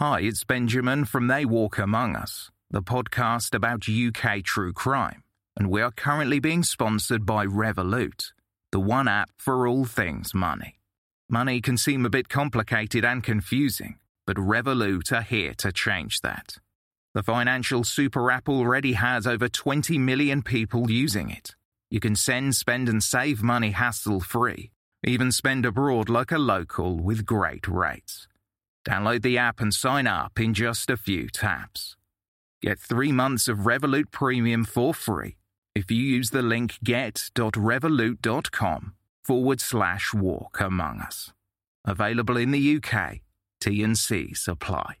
Hi, it's Benjamin from They Walk Among Us, the podcast about UK true crime, and we are currently being sponsored by Revolut, the one app for all things money. Money can seem a bit complicated and confusing, but Revolut are here to change that. The financial super app already has over 20 million people using it. You can send, spend, and save money hassle free, even spend abroad like a local with great rates. Download the app and sign up in just a few taps. Get three months of Revolut Premium for free if you use the link get.revolut.com forward slash walk among us. Available in the UK. T and C supply.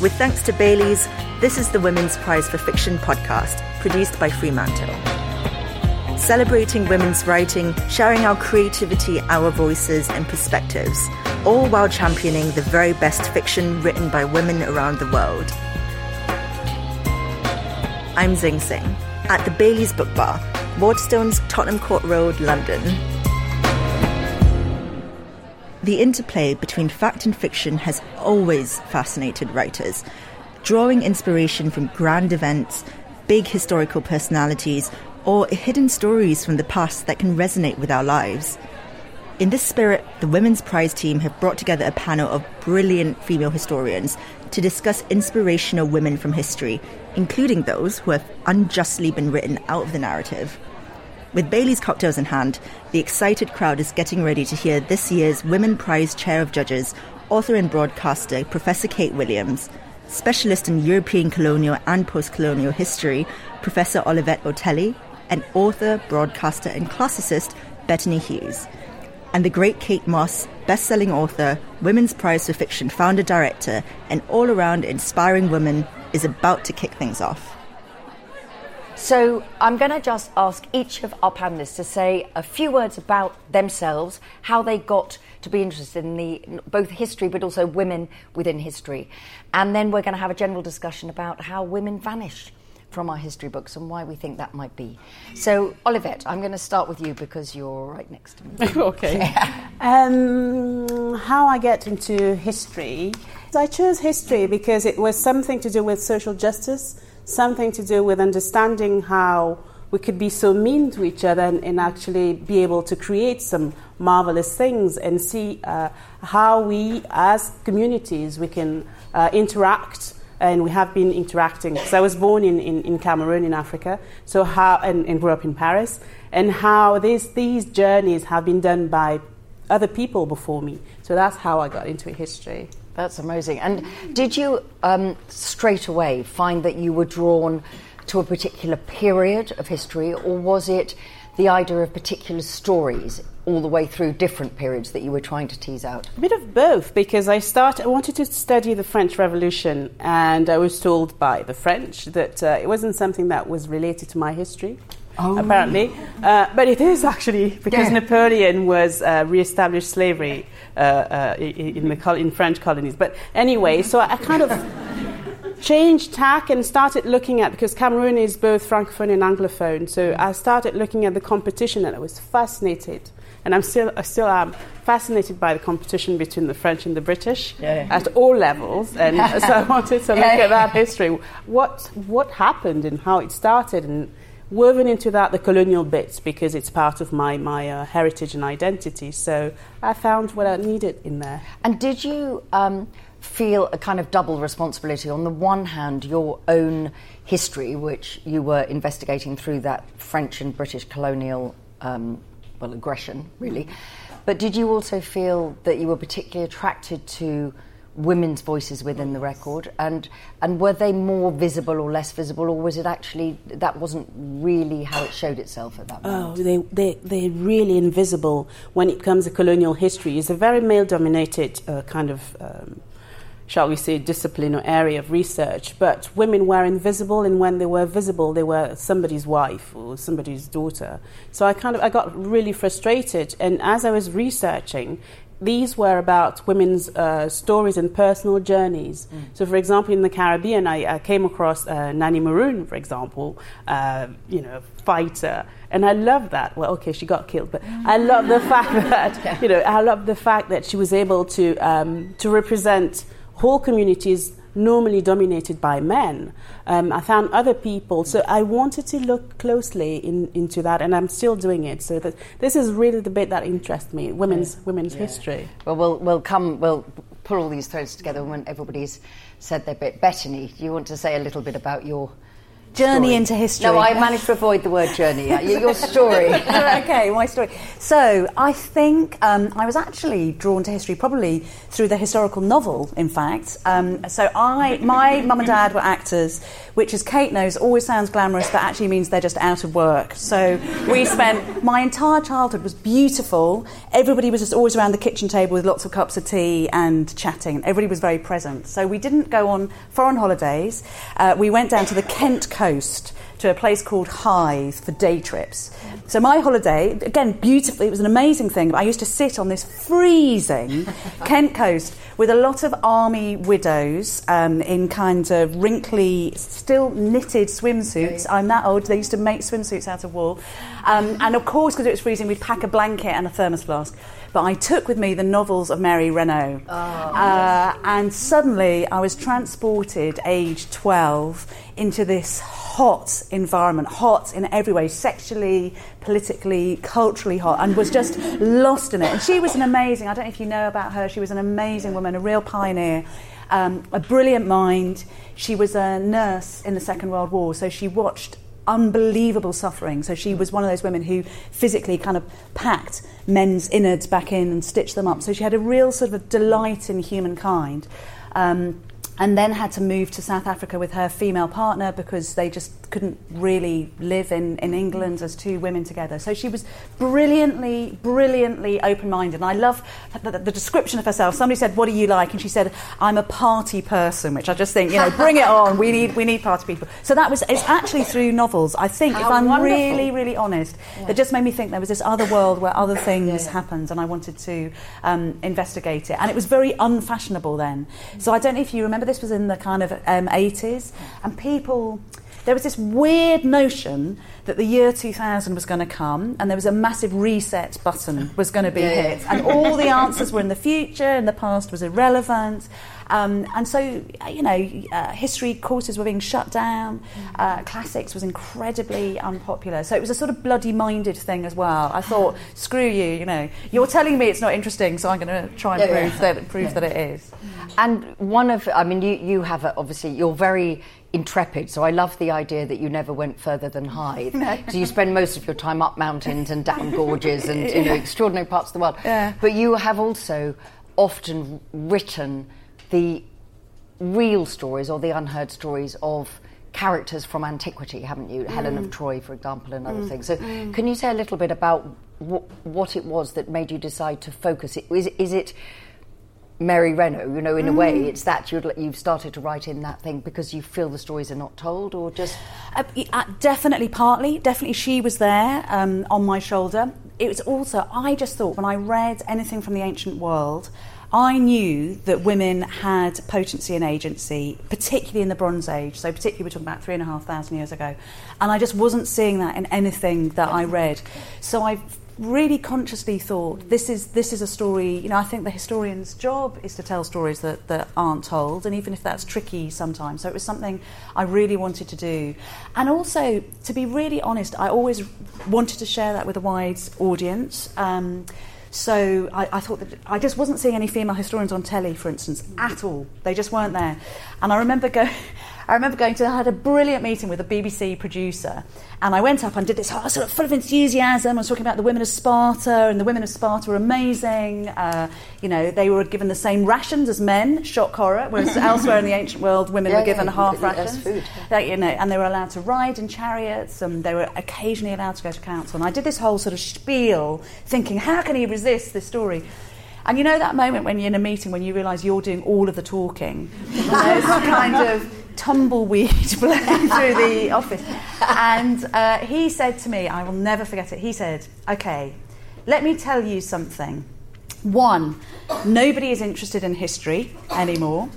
With thanks to Bailey's, this is the Women's Prize for Fiction podcast, produced by Fremantle celebrating women's writing, sharing our creativity, our voices, and perspectives, all while championing the very best fiction written by women around the world. I'm Zing Tsjeng at the Bailey's Book Bar, Waterstones, Tottenham Court Road, London. The interplay between fact and fiction has always fascinated writers, drawing inspiration from grand events, big historical personalities, or hidden stories from the past that can resonate with our lives. In this spirit, the Women's Prize team have brought together a panel of brilliant female historians to discuss inspirational women from history, including those who have unjustly been written out of the narrative. With Bailey's cocktails in hand, the excited crowd is getting ready to hear this year's Women Prize Chair of Judges, author and broadcaster Professor Kate Williams, specialist in European colonial and post colonial history, Professor Olivette Otele, and author, broadcaster, and classicist Bettany Hughes. And the great Kate Mosse, best selling author, Women's Prize for Fiction founder director, and all around inspiring woman, is about to kick things off. So, I'm going to just ask each of our panelists to say a few words about themselves, how they got to be interested in the both history but also women within history. And then we're going to have a general discussion about how women vanish from our history books and why we think that might be. So, Olivette, I'm going to start with you because you're right next to me. okay. um, how I get into history. I chose history because it was something to do with social justice, something to do with understanding how we could be so mean to each other and, and actually be able to create some marvelous things and see uh, how we as communities we can uh, interact and we have been interacting. Because I was born in, in, in, Cameroon, in Africa, so how and, and grew up in Paris, and how these these journeys have been done by other people before me. So that's how I got into history. That's amazing. And did you um, straight away find that you were drawn to a particular period of history, or was it the idea of particular stories all the way through different periods that you were trying to tease out? A bit of both, because I started, I wanted to study the French Revolution, and I was told by the French that uh, it wasn't something that was related to my history. Oh. Apparently, uh, but it is actually because yeah. Napoleon was uh, re-established slavery uh, uh, in the in French colonies. But anyway, so I kind of changed tack and started looking at because Cameroon is both francophone and anglophone. So I started looking at the competition and I was fascinated. And I'm still, I still am fascinated by the competition between the French and the British yeah, yeah. at all levels. And so I wanted to look yeah, at that history. What, what happened and how it started, and woven into that the colonial bits because it's part of my, my uh, heritage and identity. So I found what I needed in there. And did you. Um, feel a kind of double responsibility. On the one hand, your own history, which you were investigating through that French and British colonial, um, well, aggression, really. But did you also feel that you were particularly attracted to women's voices within the record? And and were they more visible or less visible or was it actually that wasn't really how it showed itself at that moment? oh they they they're really invisible when it comes to colonial history. It's a very male dominated uh, kind of um, shall we say, discipline or area of research. But women were invisible, and when they were visible, they were somebody's wife or somebody's daughter. So I kind of I got really frustrated, and as I was researching, these were about women's uh, stories and personal journeys. Mm. So, for example, in the Caribbean, I, I came across uh, Nanny Maroon, for example, uh, you know, fighter, and I love that. Well, okay, she got killed, but I love the fact that you know, I love the fact that she was able to um, to represent whole communities normally dominated by men. Um, I found other people, so I wanted to look closely in, into that, and I'm still doing it. So that this is really the bit that interests me: women's yeah. women's yeah. history. Well, we'll we'll come we'll pull all these threads together when everybody's said their bit. Bettany, do you want to say a little bit about your Journey story. into history. No, I managed to avoid the word journey. Your story. okay, my story. So I think um, I was actually drawn to history probably through the historical novel. In fact, um, so I, my mum and dad were actors, which, as Kate knows, always sounds glamorous, but actually means they're just out of work. So we spent my entire childhood was beautiful. Everybody was just always around the kitchen table with lots of cups of tea and chatting. Everybody was very present. So we didn't go on foreign holidays. Uh, we went down to the Kent coast to a place called Hythe for day trips. So my holiday, again, beautifully, it was an amazing thing. I used to sit on this freezing Kent coast with a lot of army widows um, in kind of wrinkly, still knitted swimsuits. I'm that old. They used to make swimsuits out of wool. Um, and of course, because it was freezing, we'd pack a blanket and a thermos flask. But I took with me the novels of Mary Renault. Oh, uh, and suddenly I was transported, age 12, into this hot environment, hot in every way, sexually, politically, culturally hot, and was just lost in it. And she was an amazing, I don't know if you know about her, she was an amazing woman, a real pioneer. Um, a brilliant mind. She was a nurse in the Second World War, so she watched unbelievable suffering. So she was one of those women who physically kind of packed men's innards back in and stitched them up. So she had a real sort of delight in humankind. Um, and then had to move to South Africa with her female partner because they just couldn't really live in, in England as two women together. So she was brilliantly, brilliantly open minded. And I love the, the, description of herself. Somebody said, What do you like? And she said, I'm a party person, which I just think, you know, bring it on. We need, we need party people. So that was, it's actually through novels, I think, How if I'm wonderful. really, really honest, yeah. that just made me think there was this other world where other things yeah. happened and I wanted to um, investigate it. And it was very unfashionable then. So I don't know if you remember, this was in the kind of um, 80s, and people there was this weird notion that the year 2000 was going to come and there was a massive reset button was going to be yeah, hit and all the answers were in the future and the past was irrelevant um, and so you know uh, history courses were being shut down uh, classics was incredibly unpopular so it was a sort of bloody minded thing as well I thought screw you you know you're telling me it's not interesting so I'm going to try and yeah, prove that prove that it is and one of I mean you you have a, obviously you're very intrepid. So I love the idea that you never went further than Hythe. No. So you spend most of your time up mountains and down gorges and you know extraordinary parts of the world. Yeah. But you have also often written the real stories or the unheard stories of characters from antiquity, haven't you? Mm. Helen of Troy, for example, and other mm. things. So, mm. can you say a little bit about wh- what it was that made you decide to focus? It is, is it Mary Renault, you know, in a way, mm. it's that you have started to write in that thing because you feel the stories are not told, or just uh, uh, definitely partly, definitely she was there um, on my shoulder. It was also I just thought when I read anything from the ancient world, I knew that women had potency and agency, particularly in the Bronze Age. So particularly we're talking about three and a half thousand years ago, and I just wasn't seeing that in anything that I read. So I really consciously thought this is this is a story you know I think the historian's job is to tell stories that, that aren't told and even if that's tricky sometimes so it was something I really wanted to do and also to be really honest I always wanted to share that with a wide audience um, so I, I, thought that I just wasn't seeing any female historians on telly, for instance, at all. They just weren't there. And I remember going, I remember going to, I had a brilliant meeting with a BBC producer, and I went up and did this oh, sort of full of enthusiasm. I was talking about the women of Sparta, and the women of Sparta were amazing. Uh, you know, they were given the same rations as men, shock horror, whereas elsewhere in the ancient world, women yeah, were given yeah, half rations. Food. They, you know, and they were allowed to ride in chariots, and they were occasionally allowed to go to council. And I did this whole sort of spiel, thinking, how can he resist this story? And you know that moment when you're in a meeting when you realise you're doing all of the talking, kind of tumbleweed blowing through the office. And uh, he said to me, I will never forget it, he said, Okay, let me tell you something. One, nobody is interested in history anymore.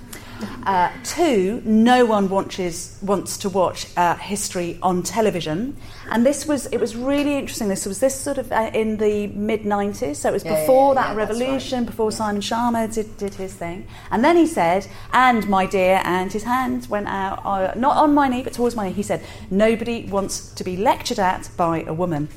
Uh, two, no one watches, wants to watch uh, history on television. And this was, it was really interesting. This was this sort of uh, in the mid 90s, so it was Yeah, before yeah, that yeah, revolution, right. before Simon Schama did, did his thing. And then he said, and my dear, and his hand went out, uh, not on my knee, but towards my knee. He said, nobody wants to be lectured at by a woman.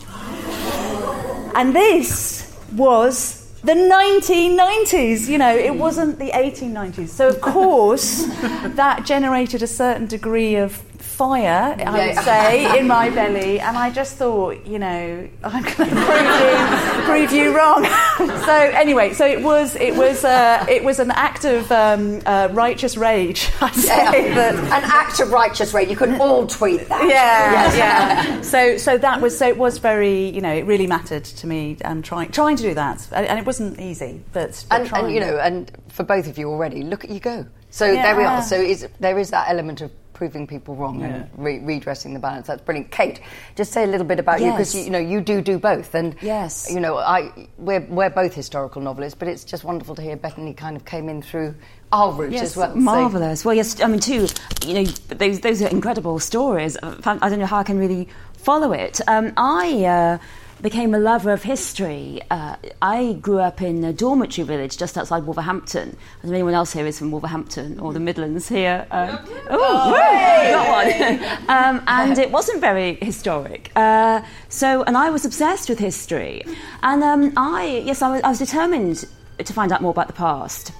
And this was the 1990s, you know, it wasn't the 1890s. So, of course, that generated a certain degree of fire, I would say, in my belly. And I just thought, you know, I'm going to prove you, prove you wrong. so, anyway, so it was, it was, uh, it was an act of um, uh, righteous rage, I say. that, An act of righteous rage. You could all tweet that. yeah, yeah. So, so that was so it was very, you know, it really mattered to me. and trying trying to do that, and it wasn't easy, but, but And, trying. and you know, and for both of you already, look at you go. So there we are. So is, there is that element of proving people wrong and re- redressing the balance. That's brilliant. Kate, just say a little bit about you because you, you know you do do both, and Yes. you know I we're we're both historical novelists, but it's just wonderful to hear Bettany kind of came in through our route Yes, as well. So- marvelous. Well, yes, I mean, too. You know, those those are incredible stories. I don't know how I can really follow it. Um, I. Uh, Became a lover of history. Uh, I grew up in a dormitory village just outside Wolverhampton. I don't know if anyone else here is from Wolverhampton or the Midlands here. Um, oh, woo, got one. um, and it wasn't very historic. Uh, so, and I was obsessed with history. And um, I, yes, I was, I was determined to find out more about the past.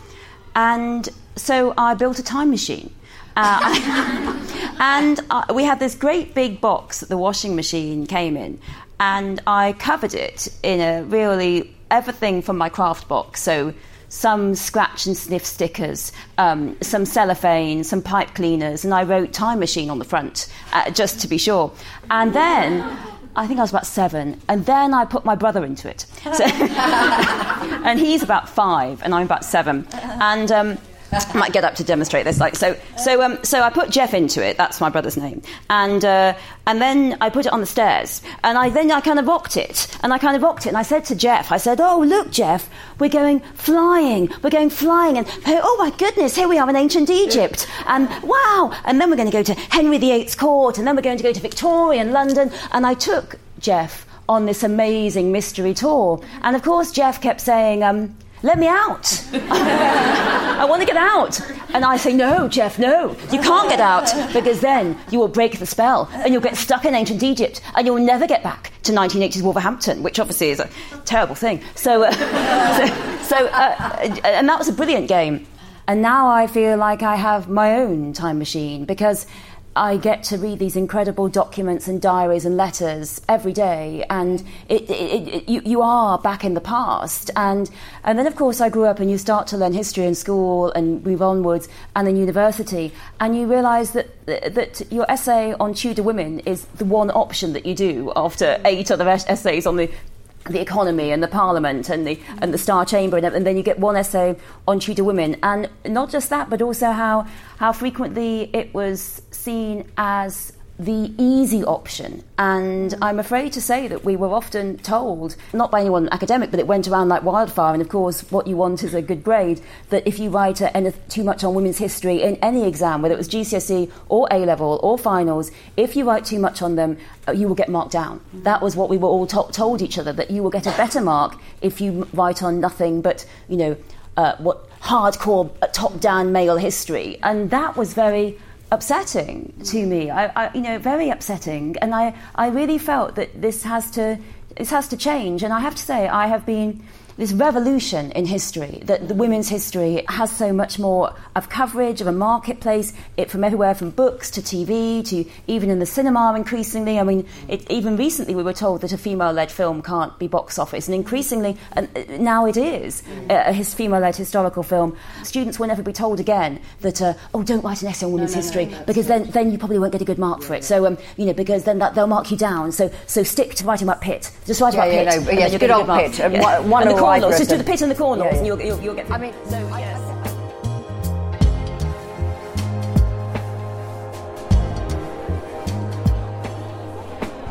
And so I built a time machine. Uh, and uh, we had this great big box that the washing machine came in, and I covered it in a really everything from my craft box. So some scratch and sniff stickers, um, some cellophane, some pipe cleaners, and I wrote time machine on the front uh, just to be sure. And then. I think I was about seven, and then I put my brother into it. So, and he's about five, and I'm about seven. And um, I might get up to demonstrate this. Like so, so, um, so I put Jeff into it. That's my brother's name, and uh, and then I put it on the stairs, and I then I kind of rocked it, and I kind of rocked it, and I said to Jeff, I said, "Oh, look, Jeff, we're going flying, we're going flying, and oh my goodness, here we are in ancient Egypt, and wow, and then we're going to go to Henry VIII's court, and then we're going to go to Victorian London," and I took Jeff on this amazing mystery tour, and of course Jeff kept saying. Um, let me out. I want to get out. And I say, no, Jeff, no. You can't get out because then you will break the spell and you'll get stuck in ancient Egypt and you'll never get back to 1980s Wolverhampton, which obviously is a terrible thing. So, uh, so, so uh, and that was a brilliant game. And now I feel like I have my own time machine because I get to read these incredible documents and diaries and letters every day, and it, it, it, you, you are back in the past. And, and then, of course, I grew up and you start to learn history in school and move onwards, and then university, and you realise that, that your essay on Tudor women is the one option that you do after eight other essays on the the economy and the parliament and the and the Star Chamber and, and then you get one essay on Tudor women and not just that but also how how frequently it was seen as the easy option. And I'm afraid to say that we were often told not by anyone academic but it went around like wildfire. And of course what you want is a good grade. That if you write any, too much on women's history in any exam whether it was GCSE or A level or finals if you write too much on them uh, you will get marked down. That was what we were all to- told each other that you will get a better mark if you write on nothing but you know uh, what hardcore uh, top down male history. And that was very upsetting to me. I, I you know very upsetting. And I, I really felt that this has to this has to change. And I have to say I have been this revolution in history that the women's history has so much more of coverage of a marketplace it from everywhere from books to TV to even in the cinema increasingly. I mean it, even recently we were told that a female-led film can't be box office and increasingly and uh, now it is a, a his female-led historical film. Students will never be told again that uh, oh don't write an essay on women's history because then then you probably won't get a good mark for it. So um, you know because then that, they'll mark you down. So so stick to writing about Pitt. Just write Yeah, about yeah, Pitt no, yes, you'll good old. Pitt, and one- one and the or corners either just do the Pitt and the corners Yeah, yeah. and you'll, you'll, you'll get I mean, so yes.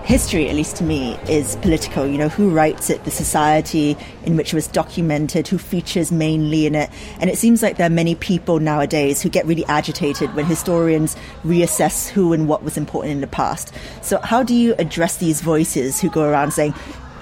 history, at least to me, is political. You know, who writes it, the society in which it was documented, who features mainly in it. And it seems like there are many people nowadays who get really agitated when historians reassess who and what was important in the past. So, how do you address these voices who go around saying,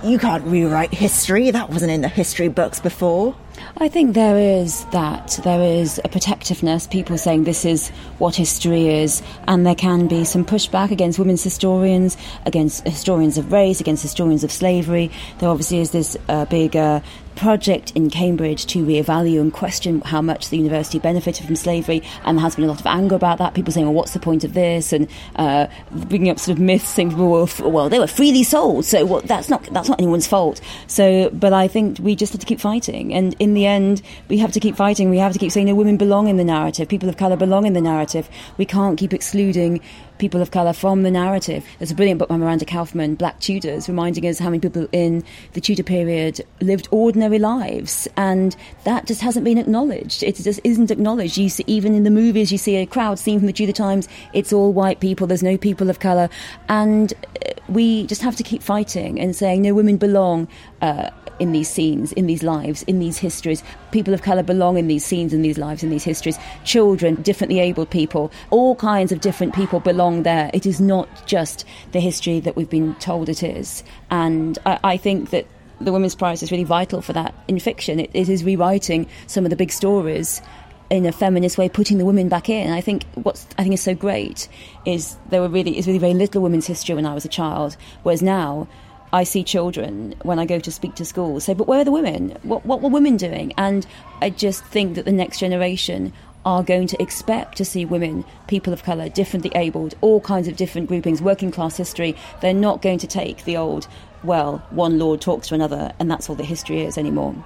you can't rewrite history, that wasn't in the history books before? I think there is that. There is a protectiveness, people saying this is what history is, and there can be some pushback against women's historians, against historians of race, against historians of slavery. There obviously is this uh, big uh, project in Cambridge to re-evaluate and question how much the university benefited from slavery, and there has been a lot of anger about that. People saying, "Well, what's the point of this?" and uh, bringing up sort of myths, saying, "Well, well, they were freely sold, so well, that's not that's not anyone's fault." So, but I think we just have to keep fighting, and in the end, we have to keep fighting. We have to keep saying, "No, women belong in the narrative. People of colour belong in the narrative. We can't keep excluding." People of colour from the narrative. There's a brilliant book by Miranda Kaufmann, Black Tudors, reminding us how many people in the Tudor period lived ordinary lives, and that just hasn't been acknowledged. It just isn't acknowledged. You see, even in the movies, you see a crowd seen from the Tudor times. It's all white people. There's no people of colour, and uh, we just have to keep fighting and saying no, women belong. Uh, in these scenes, in these lives, in these histories. People of colour belong in these scenes, in these lives, in these histories. Children, differently abled people, all kinds of different people belong there. It is not just the history that we've been told it is. And I, I think that the Women's Prize is really vital for that in fiction. It, it is rewriting some of the big stories in a feminist way, putting the women back in. I think what I think is so great is there were really is really very little women's history when I was a child, whereas now I see children when I go to speak to schools say, but where are the women? What, what were women doing? And I just think that the next generation are going to expect to see women, people of colour, differently abled, all kinds of different groupings, working class history. They're not going to take the old, well, one lord talks to another, and that's all the history is anymore.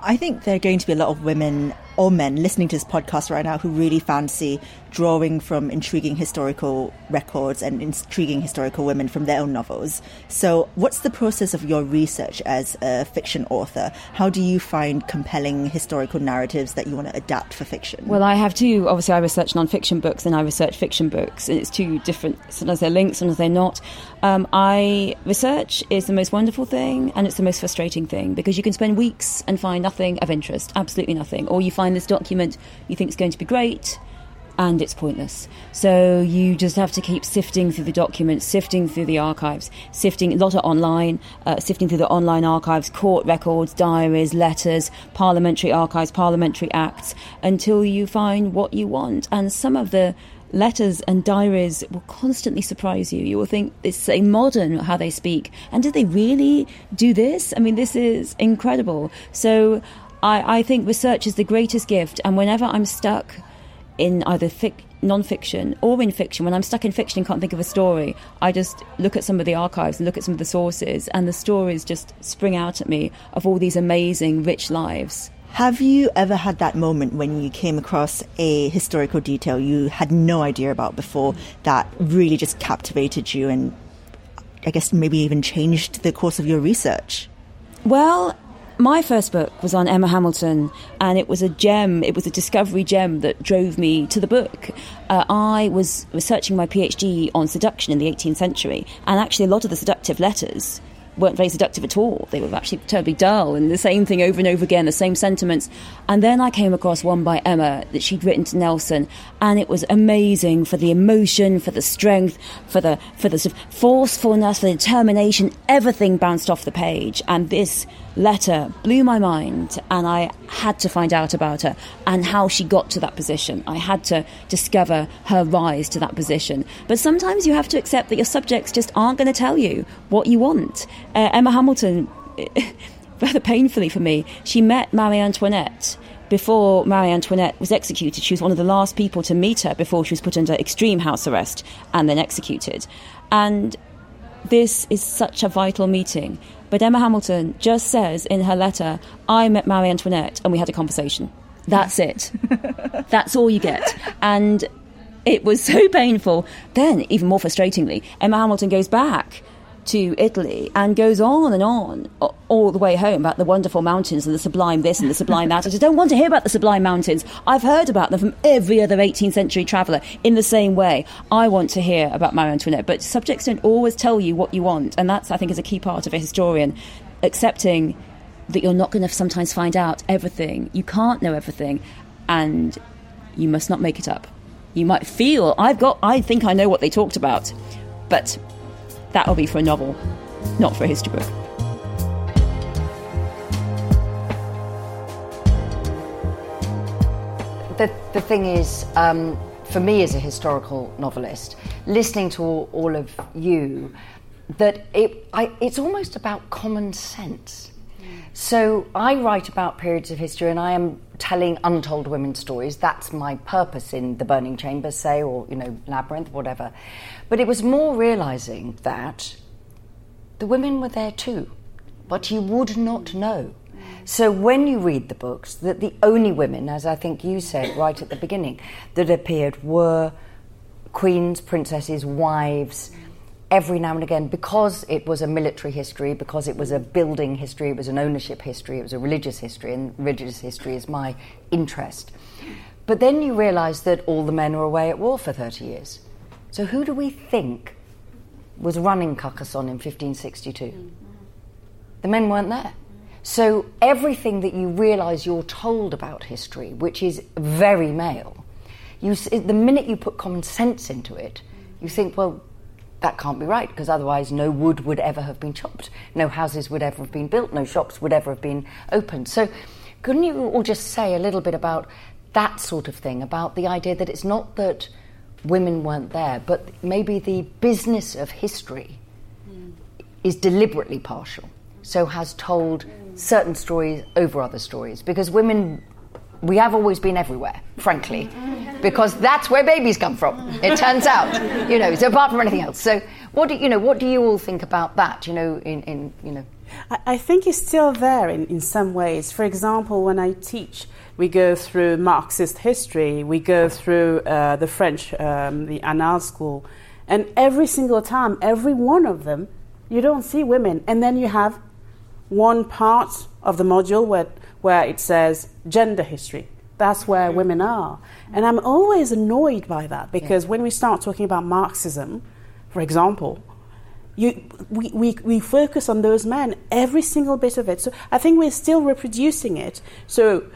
I think there are going to be a lot of women or men listening to this podcast right now who really fancy drawing from intriguing historical records and intriguing historical women from their own novels. So, what's the process of your research as a fiction author? How do you find compelling historical narratives that you want to adapt for fiction? Well, I have two. Obviously, I research non-fiction books and I research fiction books, and it's two different. Sometimes they're linked, sometimes they're not. Um, I research is the most wonderful thing, and it's the most frustrating thing because you can spend weeks and find nothing of interest, absolutely nothing, or you find find this document you think is going to be great and it's pointless. So you just have to keep sifting through the documents, sifting through the archives, sifting a lot of online, uh, sifting through the online archives, court records, diaries, letters, parliamentary archives, parliamentary acts, until you find what you want. And some of the letters and diaries will constantly surprise you. You will think it's a modern how they speak, and did they really do this? I mean, this is incredible. So I, I think research is the greatest gift, and whenever I'm stuck in either fic- non-fiction or in fiction, when I'm stuck in fiction and can't think of a story, I just look at some of the archives and look at some of the sources, and the stories just spring out at me of all these amazing, rich lives. Have you ever had that moment when you came across a historical detail you had no idea about before that really just captivated you and I guess maybe even changed the course of your research? Well, my first book was on Emma Hamilton, and it was a gem. It was a discovery gem that drove me to the book. Uh, I was researching my PhD on seduction in the 18th century, and actually, a lot of the seductive letters weren't very seductive at all. They were actually terribly dull and the same thing over and over again, the same sentiments. And then I came across one by Emma that she'd written to Nelson, and it was amazing for the emotion, for the strength, for the for the sort of forcefulness, for the determination. Everything bounced off the page, and this letter blew my mind and I had to find out about her and how she got to that position. I had to discover her rise to that position. But sometimes you have to accept that your subjects just aren't going to tell you what you want. Uh, Emma Hamilton, rather painfully for me, she met Marie Antoinette before Marie Antoinette was executed. She was one of the last people to meet her before she was put under extreme house arrest and then executed. And this is such a vital meeting but Emma Hamilton just says in her letter, I met Marie Antoinette and we had a conversation. That's it. That's all you get. And it was so painful. Then, even more frustratingly, Emma Hamilton goes back to Italy and goes on and on all the way home about the wonderful mountains and the sublime this and the sublime that. I just don't want to hear about the sublime mountains. I've heard about them from every other 18th century traveller in the same way. I want to hear about Marie Antoinette, but subjects don't always tell you what you want, and that's, I think, is a key part of a historian accepting that you're not going to sometimes find out everything. You can't know everything, and you must not make it up. You might feel, I've got, I think I know what they talked about, but that'll be for a novel, not for a history book. The, the thing is, um, for me as a historical novelist, listening to all, all of you, that it, I, it's almost about common sense. So I write about periods of history and I am telling untold women's stories. That's my purpose in The Burning Chamber, say, or, you know, Labyrinth, whatever. But it was more realizing that the women were there too, but you would not know. So when you read the books, that the only women, as I think you said right at the beginning, that appeared were queens, princesses, wives, every now and again, because it was a military history, because it was a building history, it was an ownership history, it was a religious history, and religious history is my interest. But then you realise that all the men were away at war for 30 years. So who do we think was running Carcassonne in 1562? The men weren't there. So everything that you realise you're told about history, which is very male, you, the minute you put common sense into it, you think, well, that can't be right because otherwise no wood would ever have been chopped, no houses would ever have been built, no shops would ever have been opened. So, couldn't you all just say a little bit about that sort of thing, about the idea that it's not that women weren't there, but maybe the business of history mm. is deliberately partial, so has told certain stories over other stories because women we have always been everywhere, frankly, because that's where babies come from. It turns out, you know. So apart from anything else, so what do you know? What do you all think about that? You know, in, in you know. I think it's still there in, in some ways. For example, when I teach, we go through Marxist history, we go through uh, the French, um, the Annales school, and every single time, every one of them, you don't see women, and then you have one part of the module where where it says gender history. That's where mm-hmm. women are. And I'm always annoyed by that because yeah. when we start talking about Marxism, for example, you, we, we, we focus on those men, every single bit of it. So I think we're still reproducing it. So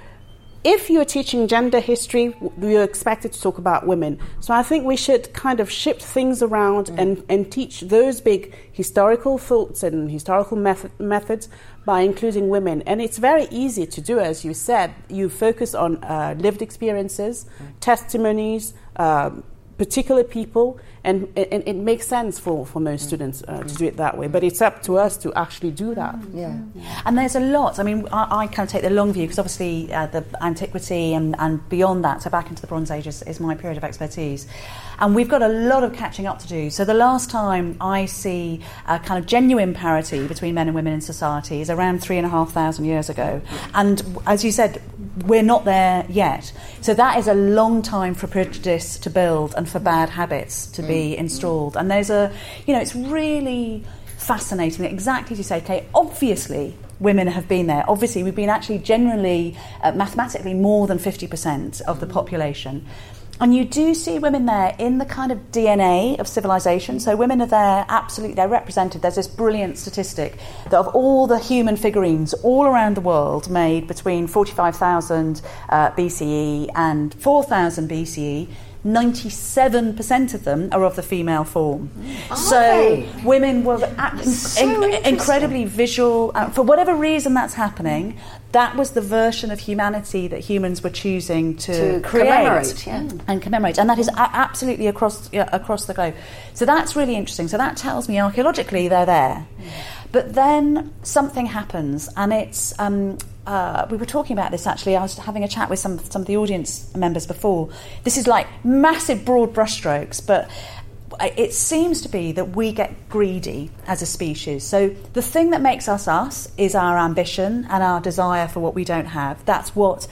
if you're teaching gender history, you're expected to talk about women. So I think we should kind of shift things around mm. and, and teach those big historical thoughts and historical method, methods by including women. And it's very easy to do, as you said. You focus on uh, lived experiences, mm. testimonies, um, particular people, and, and, it makes sense for, for most mm. students uh, to do it that way. But it's up to us to actually do that. Yeah. And there's a lot. I mean, I, I kind of take the long view because obviously uh, the antiquity and, and beyond that, so back into the Bronze Age is, is my period of expertise. And we've got a lot of catching up to do. So the last time I see a kind of genuine parity between men and women in society is around three and a half thousand years ago. And as you said, we're not there yet. So that is a long time for prejudice to build and for bad habits to be mm. installed. And there's a, you know, it's really fascinating. Exactly as you say, Kate, obviously women have been there. Obviously, we've been actually generally, uh, mathematically, more than 50% of the population. And you do see women there in the kind of DNA of civilization. So women are there, absolutely, they're represented. There's this brilliant statistic that of all the human figurines all around the world made between 45,000 uh, BCE and 4,000 BCE, 97% of them are of the female form. Are so they? women were so in, incredibly visual. Uh, for whatever reason that's happening, that was the version of humanity that humans were choosing to, to create commemorate, yeah. and commemorate. And that is a- absolutely across, yeah, across the globe. So that's really interesting. So that tells me archaeologically they're there. But then something happens, and it's um, uh, we were talking about this actually. I was having a chat with some some of the audience members before. This is like massive broad brushstrokes, but it seems to be that we get greedy as a species. So the thing that makes us us is our ambition and our desire for what we don't have. That's what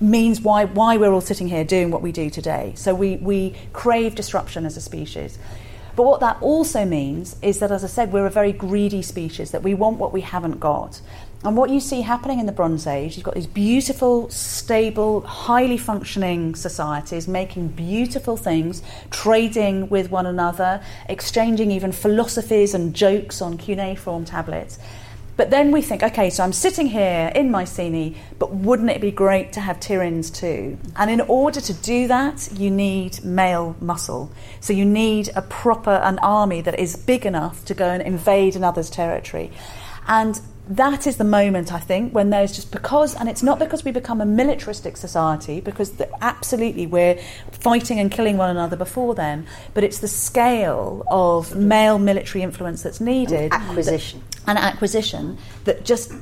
means why why we're all sitting here doing what we do today. So we we crave disruption as a species. But what that also means is that, as I said, we're a very greedy species, that we want what we haven't got. And what you see happening in the Bronze Age, you've got these beautiful, stable, highly functioning societies making beautiful things, trading with one another, exchanging even philosophies and jokes on cuneiform tablets. But then we think, okay, so I'm sitting here in Mycenae, but wouldn't it be great to have Tiryns too? And in order to do that, you need male muscle. So you need a proper an army that is big enough to go and invade another's territory. And that is the moment I think when there's just because, and it's not because we become a militaristic society, because the, absolutely we're fighting and killing one another before then, but it's the scale of male military influence that's needed. And acquisition. That, and acquisition that just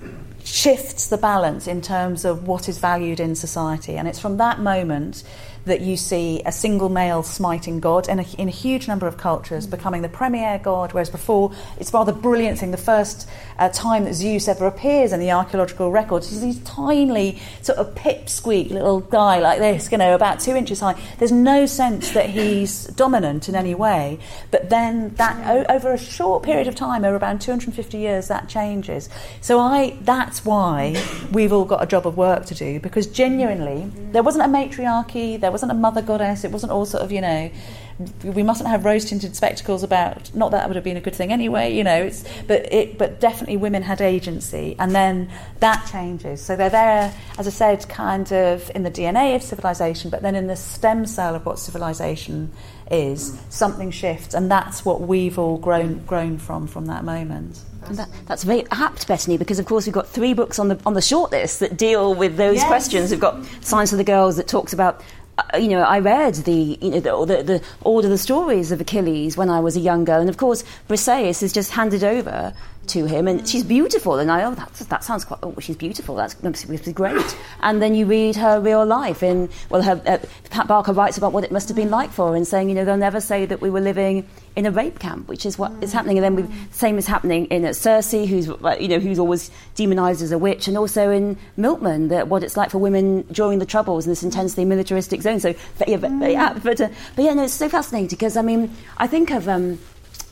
shifts the balance in terms of what is valued in society. And it's from that moment that you see a single male smiting God in a, in a huge number of cultures becoming the premier god, whereas before it's rather brilliant thing. The first uh, time that Zeus ever appears in the archaeological records is these tiny sort of pipsqueak little guy like this, you know, about two inches high. There's no sense that he's dominant in any way. But then that o- over a short period of time, over about 250 years, that changes. So I that's why we've all got a job of work to do because genuinely there wasn't a matriarchy. There there wasn't a mother goddess. It wasn't all sort of, you know, we mustn't have rose tinted spectacles about. Not that, would have been a good thing anyway, you know. It's, but it, but definitely women had agency, and then that changes. So they're there, as I said, kind of in the DNA of civilization, but then in the stem cell of what civilization is, something shifts, and that's what we've all grown grown from from that moment. That, that's very apt, Bettany, because of course we've got three books on the on the shortlist that deal with those yes. questions. We've got Silence of the Girls that talks about Uh, you know, I read the, you know, the, the, the, all of the stories of Achilles when I was a young girl, and of course, Briseis is just handed over to him, and she's beautiful. And I, oh, that, that sounds quite, oh, she's beautiful. That's be great. And then you read her real life, In well, her, uh, Pat Barker writes about what it must have been like for her, and saying, you know, they'll never say that we were living in a rape camp, which is what is happening. And then the same is happening in uh, who's you know who's always demonised as a witch, and also in Milkman, that what it's like for women during the Troubles in this intensely militaristic zone. So, but, yeah, but, yeah, but, uh, but yeah, no, it's so fascinating because I mean, I think of. Um,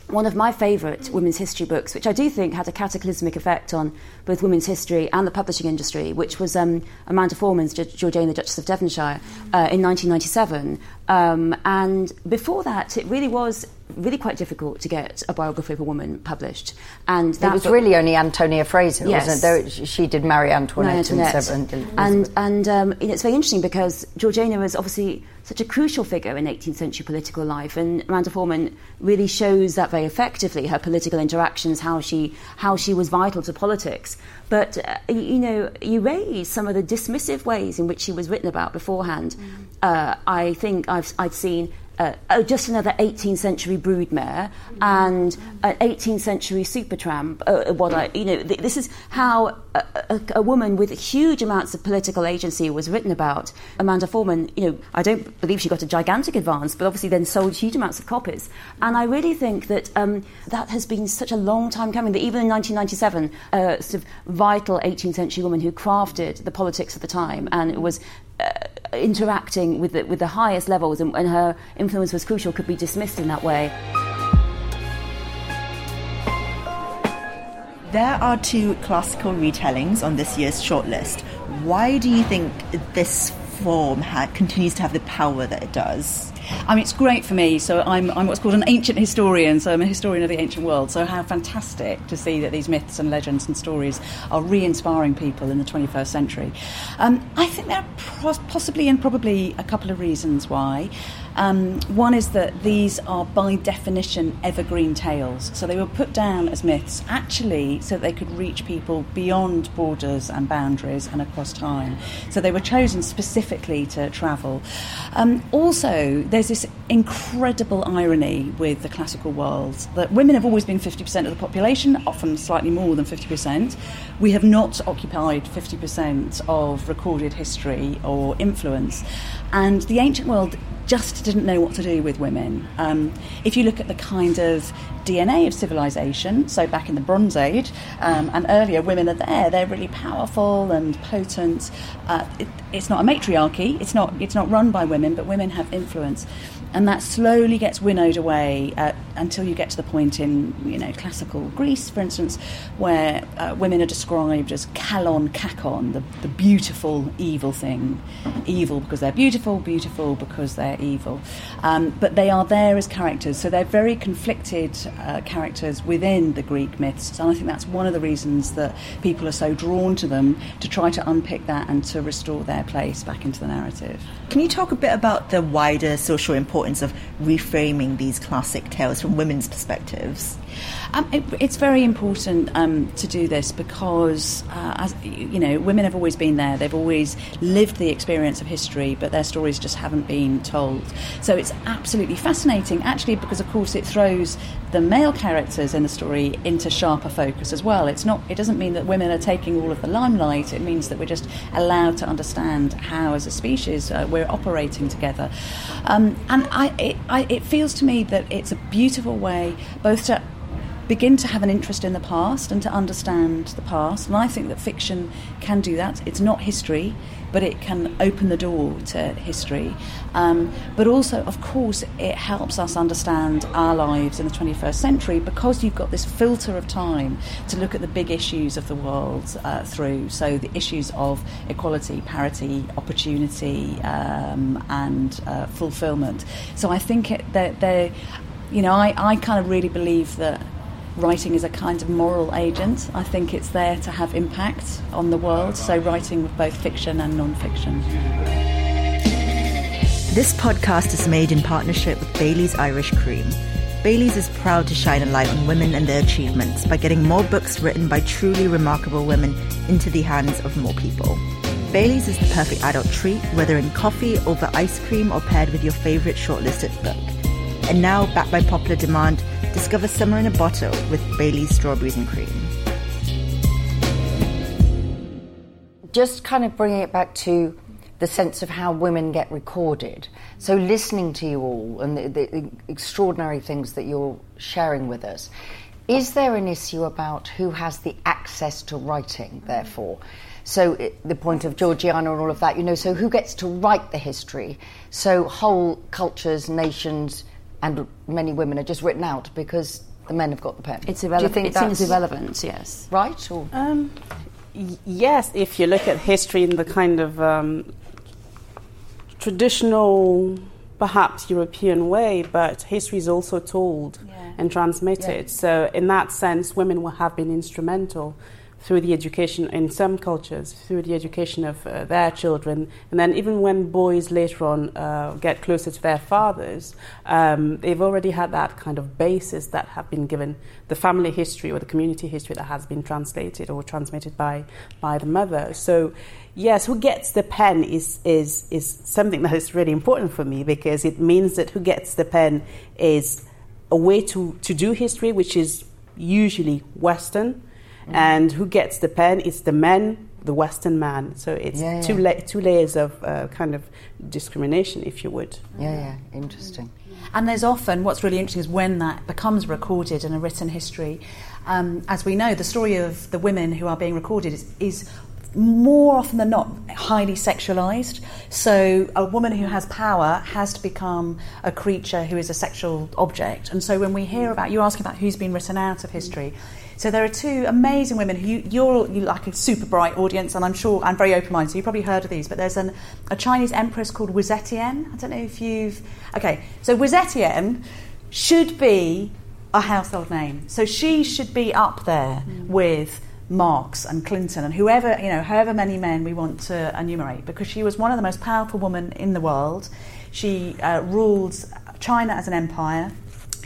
one of my favourite women's history books, which I do think had a cataclysmic effect on both women's history and the publishing industry, which was um, Amanda Foreman's Georgiana, the Duchess of Devonshire, uh, in 1997. Um, and before that, it really was really quite difficult to get a biography of a woman published. And that was book, really only Antonia Fraser, yes. wasn't it? There, she did Marie Antoinette, Antoinette. and, and, and um, it's very interesting because Georgiana was obviously such a crucial figure in 18th century political life, and Amanda Foreman really shows that very effectively. Her political interactions, how she how she was vital to politics. But uh, you know, you raise some of the dismissive ways in which she was written about beforehand. Mm. Uh, I think I've I've seen uh, oh, just another 18th century broodmare and an 18th century supertramp. Uh, what I, you know, th- this is how a, a, a, woman with huge amounts of political agency was written about. Amanda Foreman, you know, I don't believe she got a gigantic advance, but obviously then sold huge amounts of copies. And I really think that um, that has been such a long time coming. That even in 1997, a sort of vital 18th century woman who crafted the politics of the time, and it was uh, interacting with the, with the highest levels, and, and her influence was crucial, could be dismissed in that way. There are two classical retellings on this year's shortlist. Why do you think this form continues to have the power that it does? I mean, it's great for me. So I'm, I'm what's called an ancient historian. So I'm a historian of the ancient world. So how fantastic to see that these myths and legends and stories are re-inspiring people in the 21st century. Um, I think there are possibly and probably a couple of reasons why. Um, one is that these are, by definition, evergreen tales. So they were put down as myths actually so that they could reach people beyond borders and boundaries and across time. So they were chosen specifically to travel. Um, also, there's this incredible irony with the classical world that women have always been 50% of the population, often slightly more than 50%. We have not occupied 50% of recorded history or influence. And the ancient world just didn't know what to do with women. Um, if you look at the kind of DNA of civilization, so back in the Bronze Age um, and earlier, women are there. They're really powerful and potent. Uh, it, it's not a matriarchy. It's not. It's not run by women, but women have influence and that slowly gets winnowed away uh, until you get to the point in you know classical Greece, for instance, where uh, women are described as kalon kakon, the, the beautiful evil thing, evil because they're beautiful, beautiful because they're evil. Um, but they are there as characters, so they're very conflicted uh, characters within the Greek myths, and I think that's one of the reasons that people are so drawn to them to try to unpick that and to restore their place back into the narrative. Can you talk a bit about the wider social importance of reframing these classic tales from women's perspectives? Um, it, it's very important um, to do this because, uh, as you know, women have always been there. They've always lived the experience of history, but their stories just haven't been told. So it's absolutely fascinating, actually, because of course it throws the male characters in the story into sharper focus as well. It's not. It doesn't mean that women are taking all of the limelight. It means that we're just allowed to understand how, as a species, uh, we're operating together. Um, and I it, I, it feels to me that it's a beautiful way both to begin to have an interest in the past and to understand the past. And I think that fiction can do that. It's not history, but it can open the door to history. Um, but also, of course, it helps us understand our lives in the 21st century because you've got this filter of time to look at the big issues of the world uh, through. So, the issues of equality, parity, opportunity, um, and uh, fulfillment. So, I think it, they're, they're you know, I, I kind of really believe that writing is a kind of moral agent. I think it's there to have impact on the world, so writing with both fiction and non fiction. This podcast is made in partnership with Bailey's Irish Cream. Bailey's is proud to shine a light on women and their achievements by getting more books written by truly remarkable women into the hands of more people. Bailey's is the perfect adult treat, whether in coffee, over ice cream, or paired with your favorite shortlisted book. And now, backed by popular demand, discover summer in a bottle with Bailey's Strawberries and Cream. Just kind of bringing it back to the sense of how women get recorded. So, listening to you all and the, the extraordinary things that you're sharing with us, is there an issue about who has the access to writing, therefore? So the point of Georgiana and all of that, you know, so who gets to write the history? So whole cultures, nations, and many women are just written out because the men have got the pen. It's irrelevant. Do you think it that's seems irrelevant. Yes. right? Or Um, y- yes, if you look at history in the kind of um, traditional, perhaps European way, but history is also told Yeah. and transmitted. Yeah. So, in that sense, women will have been instrumental through the education in some cultures, through the education of uh, their children, and then even when boys later on uh, get closer to their fathers, um, they've already had that kind of basis that have been given the family history or the community history that has been translated or transmitted by by the mother. So. Yes, who gets the pen is, is, is something that is really important for me because it means that who gets the pen is a way to, to do history, which is usually Western, and who gets the pen is the men, the Western man. So it's Yeah, two la- two layers of uh, kind of discrimination, if you would. yeah, yeah, interesting. And there's often what's really interesting is when that becomes recorded in a written history. Um, as we know, the story of the women who are being recorded is, is more often than not highly sexualized. So a woman who has power has to become a creature who is a sexual object. And so when we hear about you're asking about who's been written out of history. So there are two amazing women who you, you're you like a super bright audience, and I'm sure I'm very open minded. So you've probably heard of these, but there's an, a Chinese empress called Wu Zetian. I don't know if you've. Okay, so Wu Zetian should be a household name. So she should be up there mm. with Marx and Clinton and whoever, you know, however many men we want to enumerate, because she was one of the most powerful women in the world. She uh, ruled China as an empire.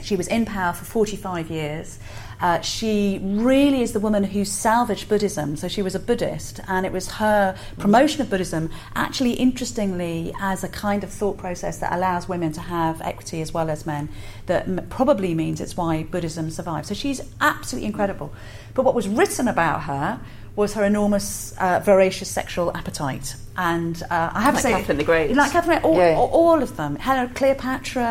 She was in power for 45 years. Uh, she really is the woman who salvaged Buddhism. So she was a Buddhist, and it was her promotion of Buddhism, actually, interestingly, as a kind of thought process that allows women to have equity as well as men, that m- probably means it's why Buddhism survived. So she's absolutely incredible. But what was written about her was her enormous, uh, voracious sexual appetite. And uh, I have Like to say, Catherine the Great. like Catherine, all, Yeah. all, all of them. Helena, Cleopatra,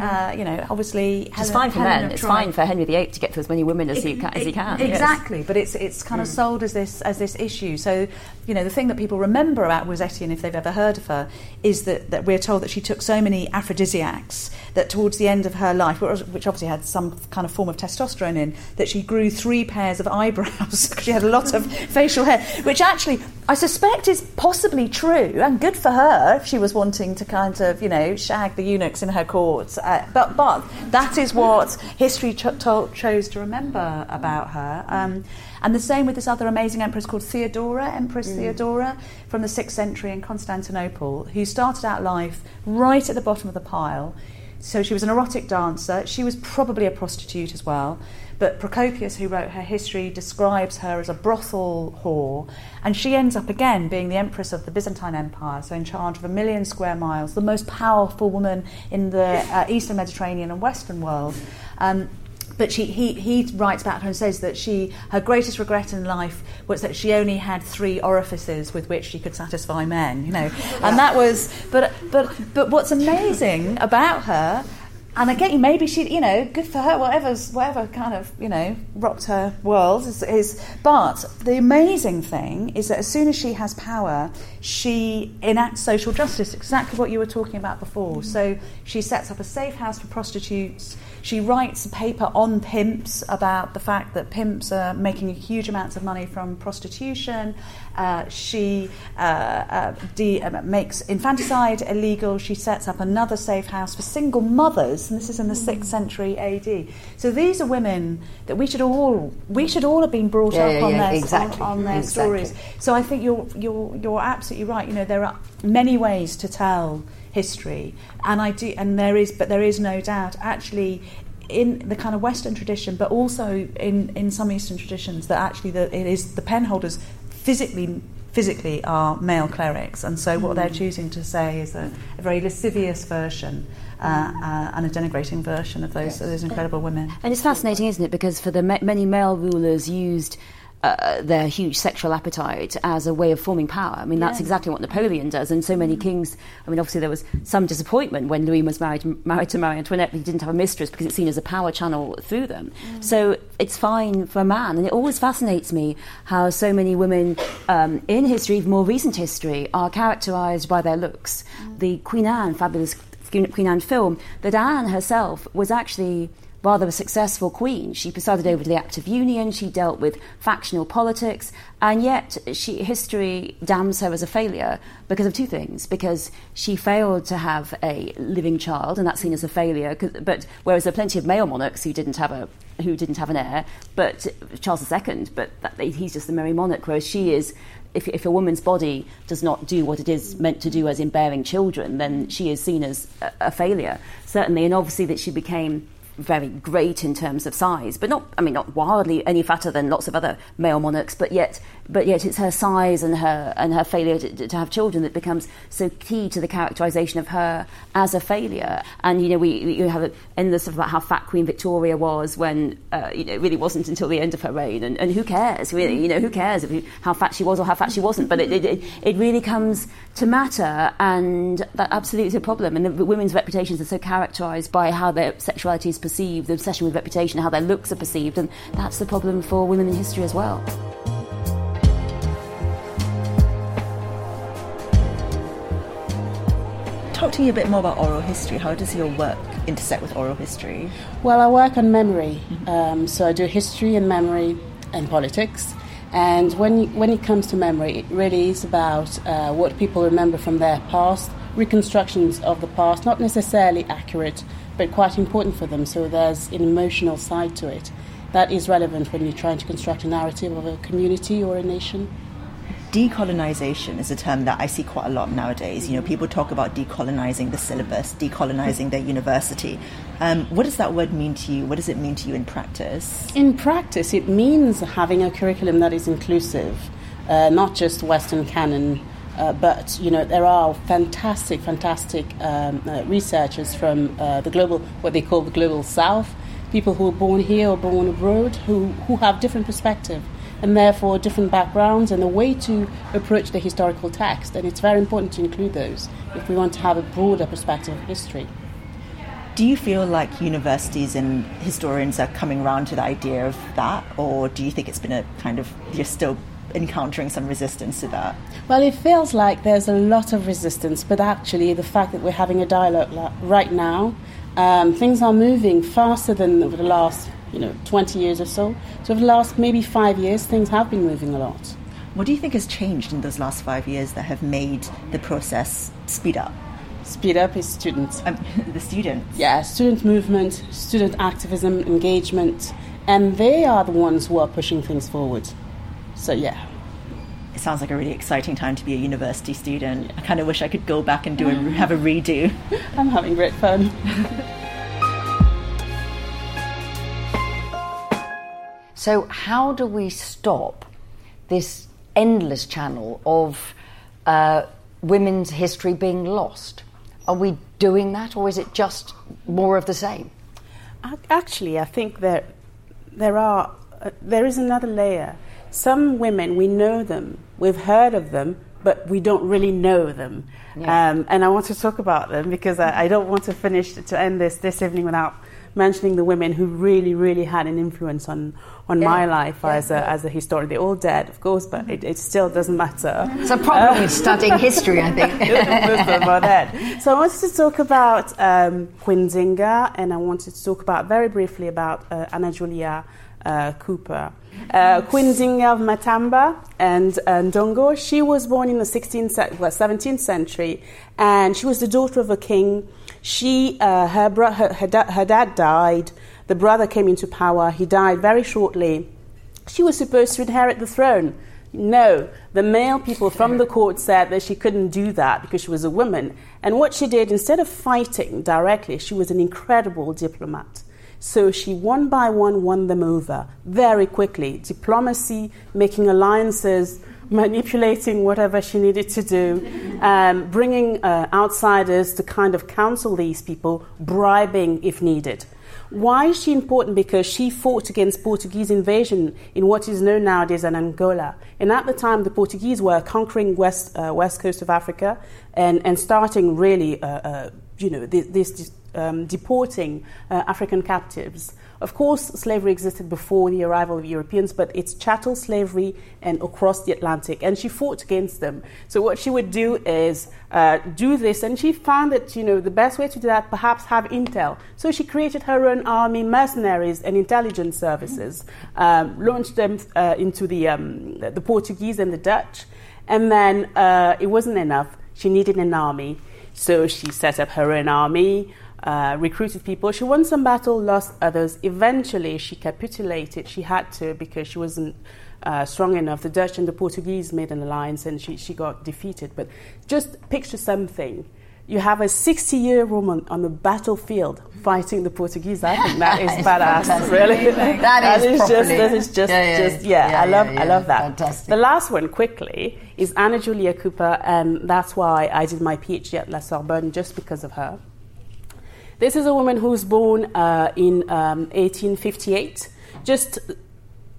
uh, you know, obviously. It's Helen- fine for Helena men. It's fine for Henry VIII to get to as many women as, he, ca- as he can. yes. Exactly, but it's it's kind of sold as this as this issue. So, you know, the thing that people remember about Wu Zetian, if they've ever heard of her, is that, that we're told that she took so many aphrodisiacs that towards the end of her life, which which obviously had some kind of form of testosterone in, that she grew three pairs of eyebrows because she had a lot of facial hair, which actually I suspect is possibly true and good for her if she was wanting to kind of you know shag the eunuchs in her court. Uh, but but that is what history ch- told, chose to remember about her. Um, and the same with this other amazing empress called Theodora, Empress Theodora from the 6th century in Constantinople, who started out life right at the bottom of the pile. So she was an erotic dancer. She was probably a prostitute as well. But Procopius, who wrote her history, describes her as a brothel whore. And she ends up again being the empress of the Byzantine Empire, so in charge of a million square miles, the most powerful woman in the uh, Eastern Mediterranean and Western world. Um, but she, he, he writes about her and says that she, her greatest regret in life was that she only had three orifices with which she could satisfy men, you know. And that was, but, but, but what's amazing about her, and again, maybe she, you know, good for her, whatever's, whatever kind of, you know, rocked her world is, is, but the amazing thing is that as soon as she has power, she enacts social justice, exactly what you were talking about before. Mm. So she sets up a safe house for prostitutes. She writes a paper on pimps about the fact that pimps are making huge amounts of money from prostitution. Uh, she uh, uh, de- uh, makes infanticide illegal. She sets up another safe house for single mothers, and this is in the sixth century AD. So these are women that we should all we should all have been brought Yeah, up yeah, on yeah, their exactly, on, on their exactly. stories. So I think you're you're you're absolutely right. You know there are many ways to tell history, and I do, and there is, but there is no doubt actually. In the kind of Western tradition, but also in, in some Eastern traditions, that actually the, it is the pen holders physically physically are male clerics, and so what they're choosing to say is a, a very lascivious version uh, uh, and a denigrating version of those of those incredible women. And it's fascinating, isn't it? Because for the ma- many male rulers used uh, their huge sexual appetite as a way of forming power. I mean, that's Yeah. exactly what Napoleon does. And so many kings. I mean, obviously there was some disappointment when Louis was married married to Marie Antoinette, but he didn't have a mistress because it's seen as a power channel through them. So it's fine for a man, and it always fascinates me how so many women um, in history, even more recent history, are characterised by their looks. The Queen Anne, fabulous Queen Anne film, that Anne herself was actually rather a successful queen. She presided over the Act of Union, she dealt with factional politics, and yet she, history damns her as a failure because of two things. Because she failed to have a living child, and that's seen as a failure, But whereas there are plenty of male monarchs who didn't have a who didn't have an heir, but Charles II, but that, he's just the merry monarch, whereas she is if, if a woman's body does not do what it is meant to do as in bearing children, then she is seen as a, a failure, certainly. And obviously, that she became very great in terms of size, but not, I mean, not wildly any fatter than lots of other male monarchs, but yet, but yet it's her size and her, and her failure to, to have children that becomes so key to the characterization of her as a failure. And, you know, we, you have endless stuff about how fat Queen Victoria was when, uh, you know, it really wasn't until the end of her reign. And, and who cares, really? You know, who cares if you, how fat she was or how fat she wasn't? But it, it, it, it really comes to matter, and that absolutely is a problem. And the women's reputations are so characterized by how their sexuality is perceived, the obsession with reputation, how their looks are perceived, and that's the problem for women in history as well. Talk to me a bit more about oral history. How does your work intersect with oral history? Well, I work on memory, um, so I do history and memory and politics. And when when it comes to memory, it really is about uh, what people remember from their past, reconstructions of the past, not necessarily accurate, but quite important for them. So there's an emotional side to it that is relevant when you're trying to construct a narrative of a community or a nation. Decolonization is a term that I see quite a lot nowadays. You know, people talk about decolonizing the syllabus, decolonizing their university. Um, what does that word mean to you? What does it mean to you in practice? In practice, it means having a curriculum that is inclusive, uh, not just Western canon, uh, but you know there are fantastic, fantastic um, uh, researchers from uh, the global, what they call the global South, people who are born here or born abroad, who who have different perspective. And therefore different backgrounds and a way to approach the historical text. And it's very important to include those if we want to have a broader perspective of history. Do you feel like universities and historians are coming around to the idea of that, or do you think it's been a kind of, you're still encountering some resistance to that? Well, it feels like there's a lot of resistance, but actually, the fact that we're having a dialogue right now, um, things are moving faster than over the last you know 20 years or so. So over the last maybe five years, things have been moving a lot. What do you think has changed in those last five years that have made the process speed up? Speed up is students. Um, the students. Yeah, student movement, student activism, engagement, and they are the ones who are pushing things forward. So yeah. It sounds like a really exciting time to be a university student. I kind of wish I could go back and do a, have a redo. I'm having great fun. so, how do we stop this endless channel of uh, women's history being lost? Are we doing that, or is it just more of the same? Actually, I think that there are uh, there is another layer some women, we know them, we've heard of them, but we don't really know them. Yeah. Um, and I want to talk about them because I, I, don't want to finish to end this this evening without mentioning the women who really, really had an influence on, on yeah. my life yeah. as, a, as a historian. They're all dead, of course, but it, it still doesn't matter. It's a problem uh, with studying history, I think. Most of them are dead. So I wanted to talk about um, and I wanted to talk about very briefly about uh, Anna Julia uh, Cooper. Uh, of Matamba and uh, Ndongo. She was born in the 16th, well, 17th century, and she was the daughter of a king. She, uh, her, bro- her, her, da- her dad died. The brother came into power. He died very shortly. She was supposed to inherit the throne. No, the male people from the court said that she couldn't do that because she was a woman. And what she did, instead of fighting directly, she was an incredible diplomat. So she one by one won them over very quickly. Diplomacy, making alliances, manipulating whatever she needed to do, um, bringing uh, outsiders to kind of counsel these people, bribing if needed. Why is she important? Because she fought against Portuguese invasion in what is known nowadays as Angola. And at the time, the Portuguese were conquering west, uh, west coast of Africa and, and starting really, uh, uh you know, this, this um, deporting uh, African captives. Of course, slavery existed before the arrival of Europeans, but it's chattel slavery and across the Atlantic, and she fought against them. So what she would do is uh, do this, and she found that you know the best way to do that perhaps have intel. So she created her own army, mercenaries, and intelligence services, um, launched them uh, into the um, the Portuguese and the Dutch, and then uh, it wasn't enough. She needed an army, so she set up her own army uh, recruited people. She won some battles, lost others. Eventually, she capitulated. She had to because she wasn't uh, strong enough. The Dutch and the Portuguese made an alliance and she, she got defeated. But just picture something. You have a 60 year woman on the battlefield fighting the Portuguese. I think that is badass, really. that, that is, is just, that is just, yeah, yeah, just, yeah, yeah I love, I love that. Fantastic. The last one, quickly, is Anna Julia Cooper, and that's why I did my PhD at La Sorbonne, just because of her. This is a woman who was born uh, in um, 1858. Just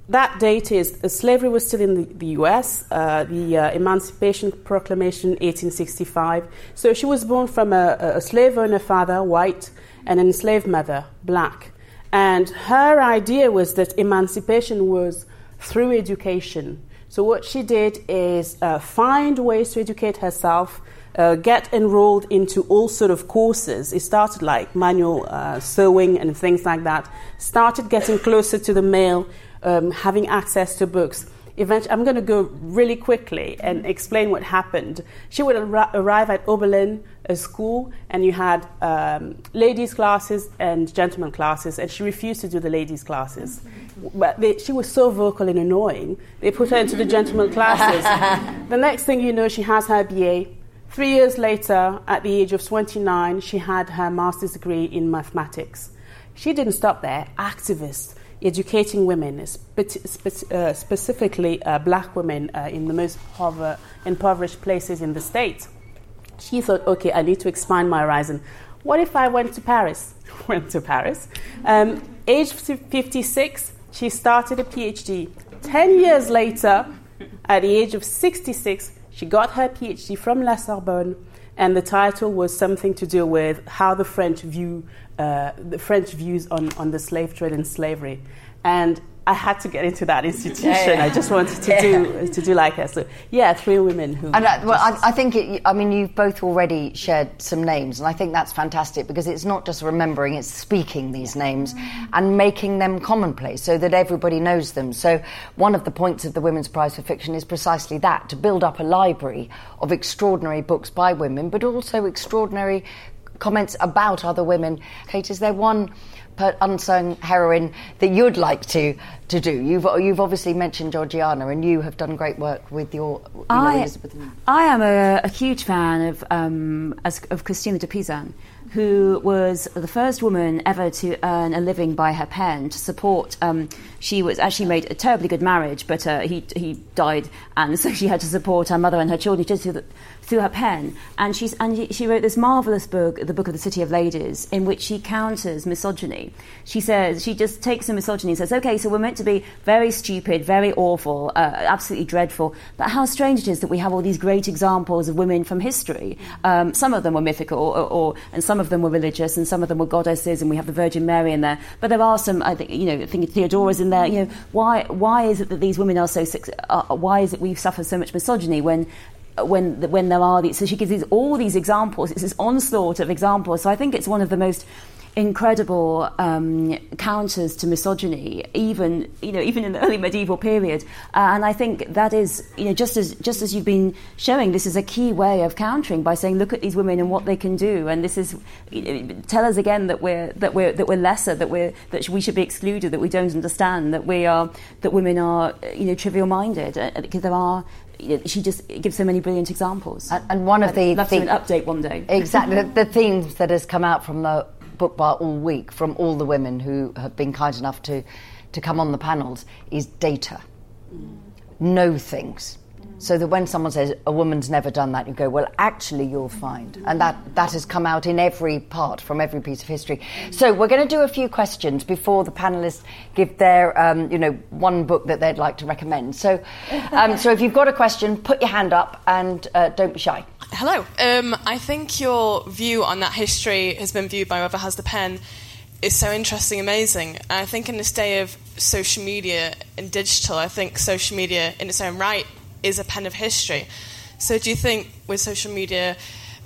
that date is uh, slavery was still in the, the US, uh, the uh, Emancipation Proclamation 1865. So she was born from a, a slave owner father, white, and an enslaved mother, black. And her idea was that emancipation was through education. So what she did is uh, find ways to educate herself uh, get enrolled into all sort of courses. It started like manual uh, sewing and things like that. Started getting closer to the male, um, having access to books. Eventually, I'm going to go really quickly and explain what happened. She would ar- arrive at Oberlin, a school, and you had um, ladies' classes and gentlemen classes, and she refused to do the ladies' classes. But they, she was so vocal and annoying, they put her into the gentlemen classes. the next thing you know, she has her BA Three years later, at the age of 29, she had her master's degree in mathematics. She didn't stop there, activist, educating women, spe- spe- uh, specifically uh, black women uh, in the most pover- impoverished places in the state. She thought, okay, I need to expand my horizon. What if I went to Paris? went to Paris. Um, age 56, she started a PhD 10 years later, at the age of 66, she got her PhD from La Sorbonne, and the title was something to do with how the French view uh, the French views on, on the slave trade and slavery. And I had to get into that institution. Yeah, yeah. I just wanted to yeah. do to do like her. So yeah, three women who. And I, well, I, I, think it, I mean you've both already shared some names, and I think that's fantastic because it's not just remembering; it's speaking these names and making them commonplace so that everybody knows them. So one of the points of the Women's Prize for Fiction is precisely that: to build up a library of extraordinary books by women, but also extraordinary comments about other women. Kate, is there one? unsung heroine that you'd like to to do? You've you've obviously mentioned Georgiana, and you have done great work with your. You I, know, Elizabeth. I am a, a huge fan of um, of Christina de Pizan who was the first woman ever to earn a living by her pen to support. Um, she was actually made a terribly good marriage, but uh, he he died, and so she had to support her mother and her children through, the, through her pen. And she's and she wrote this marvelous book, the Book of the City of Ladies, in which she counters misogyny. She says she just takes the misogyny and says, okay, so we're meant to be very stupid, very awful, uh, absolutely dreadful, but how strange it is that we have all these great examples of women from history. Um, some of them were mythical, or, or and some some of them were religious and some of them were goddesses, and we have the Virgin Mary in there. But there are some, I think, you know, I think Theodora's in there. You know, why why is it that these women are so? Uh, why is it we suffer so much misogyny when when when there are these. So she gives these all these examples. It's this onslaught of examples. So I think it's one of the most incredible um, counters to misogyny, even you know even in the early medieval period. Uh, and I think that is you know just as just as you've been showing, this is a key way of countering by saying, look at these women and what they can do, and this is you know, tell us again that we're that we're that we're lesser, that we're that we should be excluded, that we don't understand, that we are that women are you know trivial minded, uh, because there are she just gives so many brilliant examples. And, and one of the love the, an update one day. Exactly, the, the, themes that has come out from the book bar all week from all the women who have been kind enough to, to come on the panels is data. Mm. Know things. So that when someone says a woman's never done that, you go, well, actually, you'll find, and that that has come out in every part from every piece of history. So we're going to do a few questions before the panelists give their, um, you know, one book that they'd like to recommend. So, um, so if you've got a question, put your hand up and uh, don't be shy. Hello. Um, I think your view on that history has been viewed by whoever has the pen is so interesting, amazing. And I think in this day of social media and digital, I think social media in its own right is a pen of history. So do you think with social media,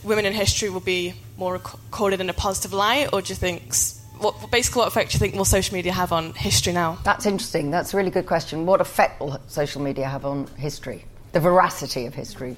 women in history will be more recorded in a positive light, or do you think what basically what effect do you think will social media have on history now? That's interesting. That's a really good question. What effect will social media have on history? The veracity of history.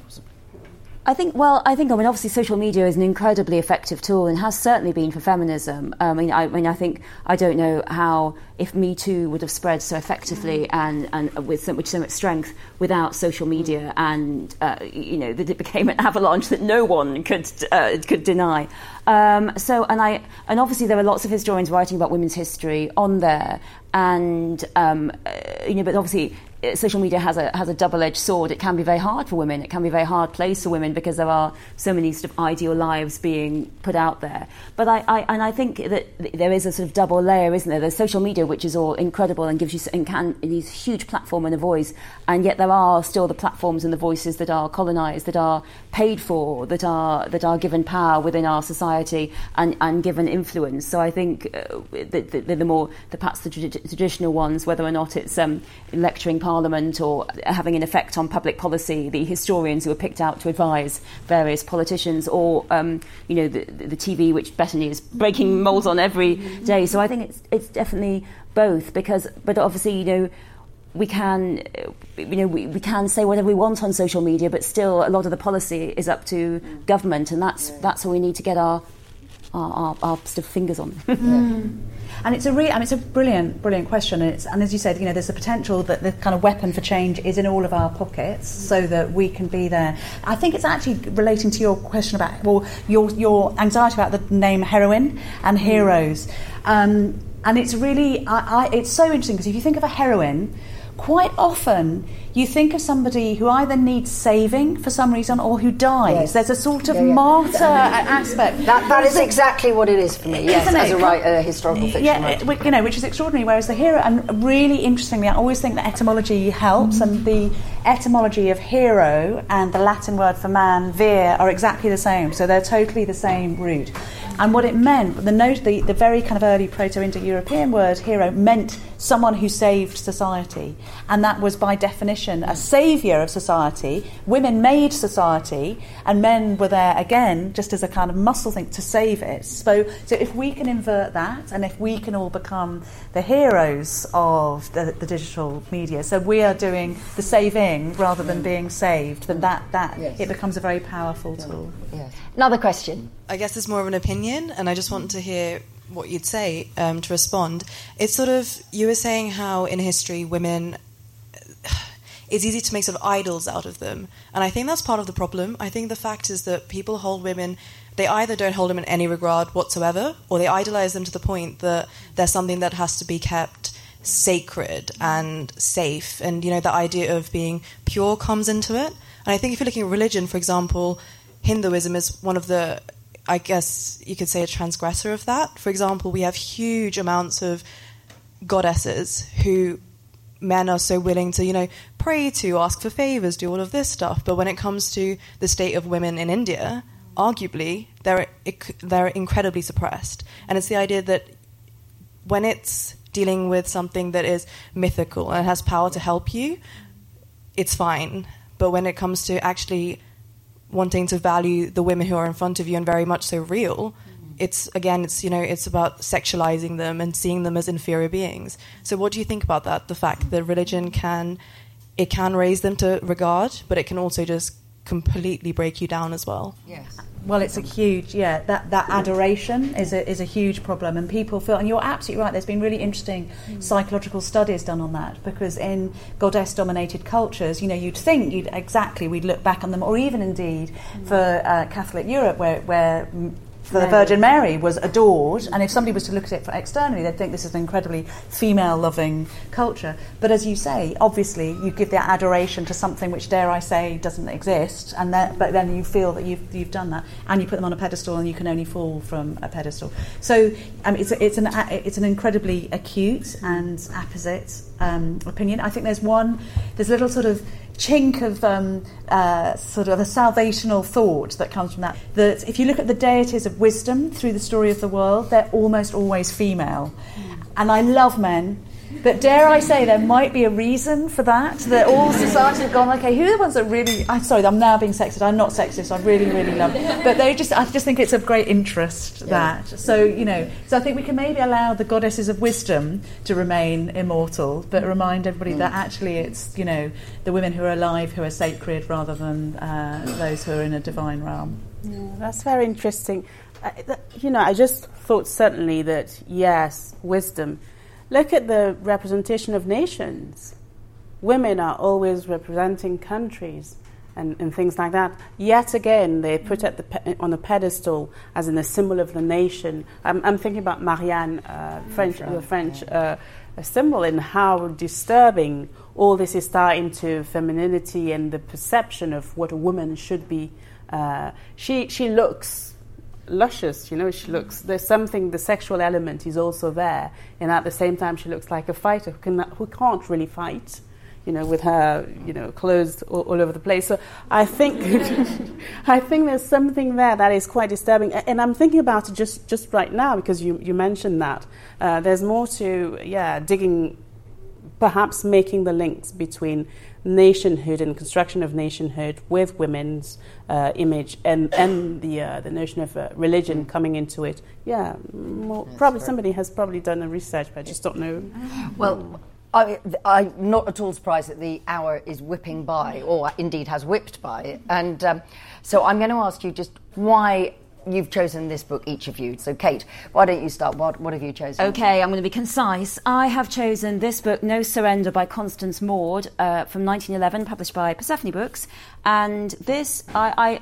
I think, well, I think, I mean, obviously, social media is an incredibly effective tool and has certainly been for feminism. Um, I mean, I, I, mean, I think, I don't know how, if Me Too would have spread so effectively and, and with, so, with so much strength without social media and, uh, you know, that it became an avalanche that no one could, uh, could deny. Um, so, and I, and obviously, there are lots of historians writing about women's history on there. And, um, uh, you know, but obviously, social media has a has a double-edged sword. It can be very hard for women. It can be a very hard place for women because there are so many sort of ideal lives being put out there. But I, I and I think that there is a sort of double layer, isn't there? There's social media, which is all incredible and gives you and can these huge platform and a voice, and yet there are still the platforms and the voices that are colonised, that are paid for, that are that are given power within our society and, and given influence. So I think uh, the, the, the more the perhaps the traditional ones, whether or not it's um, lecturing. Parliament or having an effect on public policy, the historians who are picked out to advise various politicians, or um, you know the, the TV, which Bettany is breaking mm. molds on every mm. day. So I think it's it's definitely both because, but obviously you know we can, you know, we, we can say whatever we want on social media, but still a lot of the policy is up to mm. government, and that's that's where we need to get our our, our, our sort of fingers on. mm. And it's a re- I mean, it's a brilliant, brilliant question. And, it's, and as you said, you know, there's a potential that the kind of weapon for change is in all of our pockets, so that we can be there. I think it's actually relating to your question about well, your your anxiety about the name heroine and heroes. Um, and it's really, I, I, it's so interesting because if you think of a heroine quite often you think of somebody who either needs saving for some reason or who dies. Yes. There's a sort of Yeah, yeah. martyr aspect. That, that is exactly what it is for me, yes, Isn't it? as a, writer, a historical fiction yeah, writer. you know, which is extraordinary. Whereas the hero, and really interestingly, I always think that etymology helps, and the etymology of hero and the Latin word for man, vir, are exactly the same. So they're totally the same root. And what it meant, the note, the, the very kind of early Proto-Indo-European word hero meant someone who saved society, and that was by definition a saviour of society. Women made society, and men were there again, just as a kind of muscle thing to save it. So, so if we can invert that, and if we can all become the heroes of the, the digital media, so we are doing the saving rather than mm. being saved, then that that Yes. it becomes a very powerful tool. Yes. Another question. I guess it's more of an opinion, and I just want to hear what you'd say um, to respond. It's sort of you were saying how in history women. It's easy to make sort of idols out of them, and I think that's part of the problem. I think the fact is that people hold women. They either don't hold them in any regard whatsoever, or they idolize them to the point that they're something that has to be kept sacred and safe. And you know, the idea of being pure comes into it. And I think if you're looking at religion, for example, Hinduism is one of the, I guess you could say, a transgressor of that. For example, we have huge amounts of goddesses who men are so willing to, you know, pray to, ask for favors, do all of this stuff. But when it comes to the state of women in India, arguably they're they're incredibly suppressed. And it's the idea that when it's dealing with something that is mythical and has power to help you, it's fine. But when it comes to actually wanting to value the women who are in front of you and very much so real, it's again, it's you know, it's about sexualizing them and seeing them as inferior beings. So, what do you think about that? The fact that religion can, it can raise them to regard, but it can also just completely break you down as well. Yes. Well, it's a huge, yeah, that, that adoration is a, is a huge problem. And people feel, and you're absolutely right, there's been really interesting psychological studies done on that because in goddess dominated cultures, you know, you'd think you'd exactly, we'd look back on them, or even indeed for uh, Catholic Europe where, where for the Virgin Mary was adored, and if somebody was to look at it for externally, they'd think this is an incredibly female-loving culture. But as you say, obviously, you give that adoration to something which, dare I say, doesn't exist, and then, but then you feel that you've, you've done that, and you put them on a pedestal, and you can only fall from a pedestal. So um, it's, a, it's, an, it's an incredibly acute and apposite um, opinion. I think there's one, there's a little sort of chink of um, uh, sort of a salvational thought that comes from that. That if you look at the deities of wisdom through the story of the world, they're almost always female. And I love men. But dare I say, there might be a reason for that. That all society have gone, okay, who are the ones that really? I'm sorry, I'm now being sexist. I'm not sexist. I really, really love. It. But they just, I just think it's of great interest that. So you know, so I think we can maybe allow the goddesses of wisdom to remain immortal, but remind everybody that actually it's you know the women who are alive who are sacred rather than uh, those who are in a divine realm. Yeah, that's very interesting. I, you know, I just thought certainly that yes, wisdom. Look at the representation of nations. Women are always representing countries and, and things like that. Yet again, they're put at the pe- on a pedestal as in a symbol of the nation. I'm, I'm thinking about Marianne, uh, French, the French uh, symbol, and how disturbing all this is starting to femininity and the perception of what a woman should be. Uh, she she looks luscious, you know, she looks, there's something, the sexual element is also there. And at the same time, she looks like a fighter who, can, who can't really fight, you know, with her, you know, clothes all, all over the place. So I think, I think there's something there that is quite disturbing. And I'm thinking about it just, just right now because you, you mentioned that. Uh, there's more to, yeah, digging, perhaps making the links between nationhood and construction of nationhood with women's uh, image and, and the, uh, the notion of uh, religion coming into it. Yeah, more, probably somebody has probably done the research, but I just don't know. Well, I, I'm not at all surprised that the hour is whipping by, or indeed has whipped by. And um, so I'm going to ask you just why you've chosen this book, each of you. So, Kate, why don't you start? What, what have you chosen? Okay, I'm going to be concise. I have chosen this book, No Surrender, by Constance Maud, uh, from 1911, published by Persephone Books. And this, I, I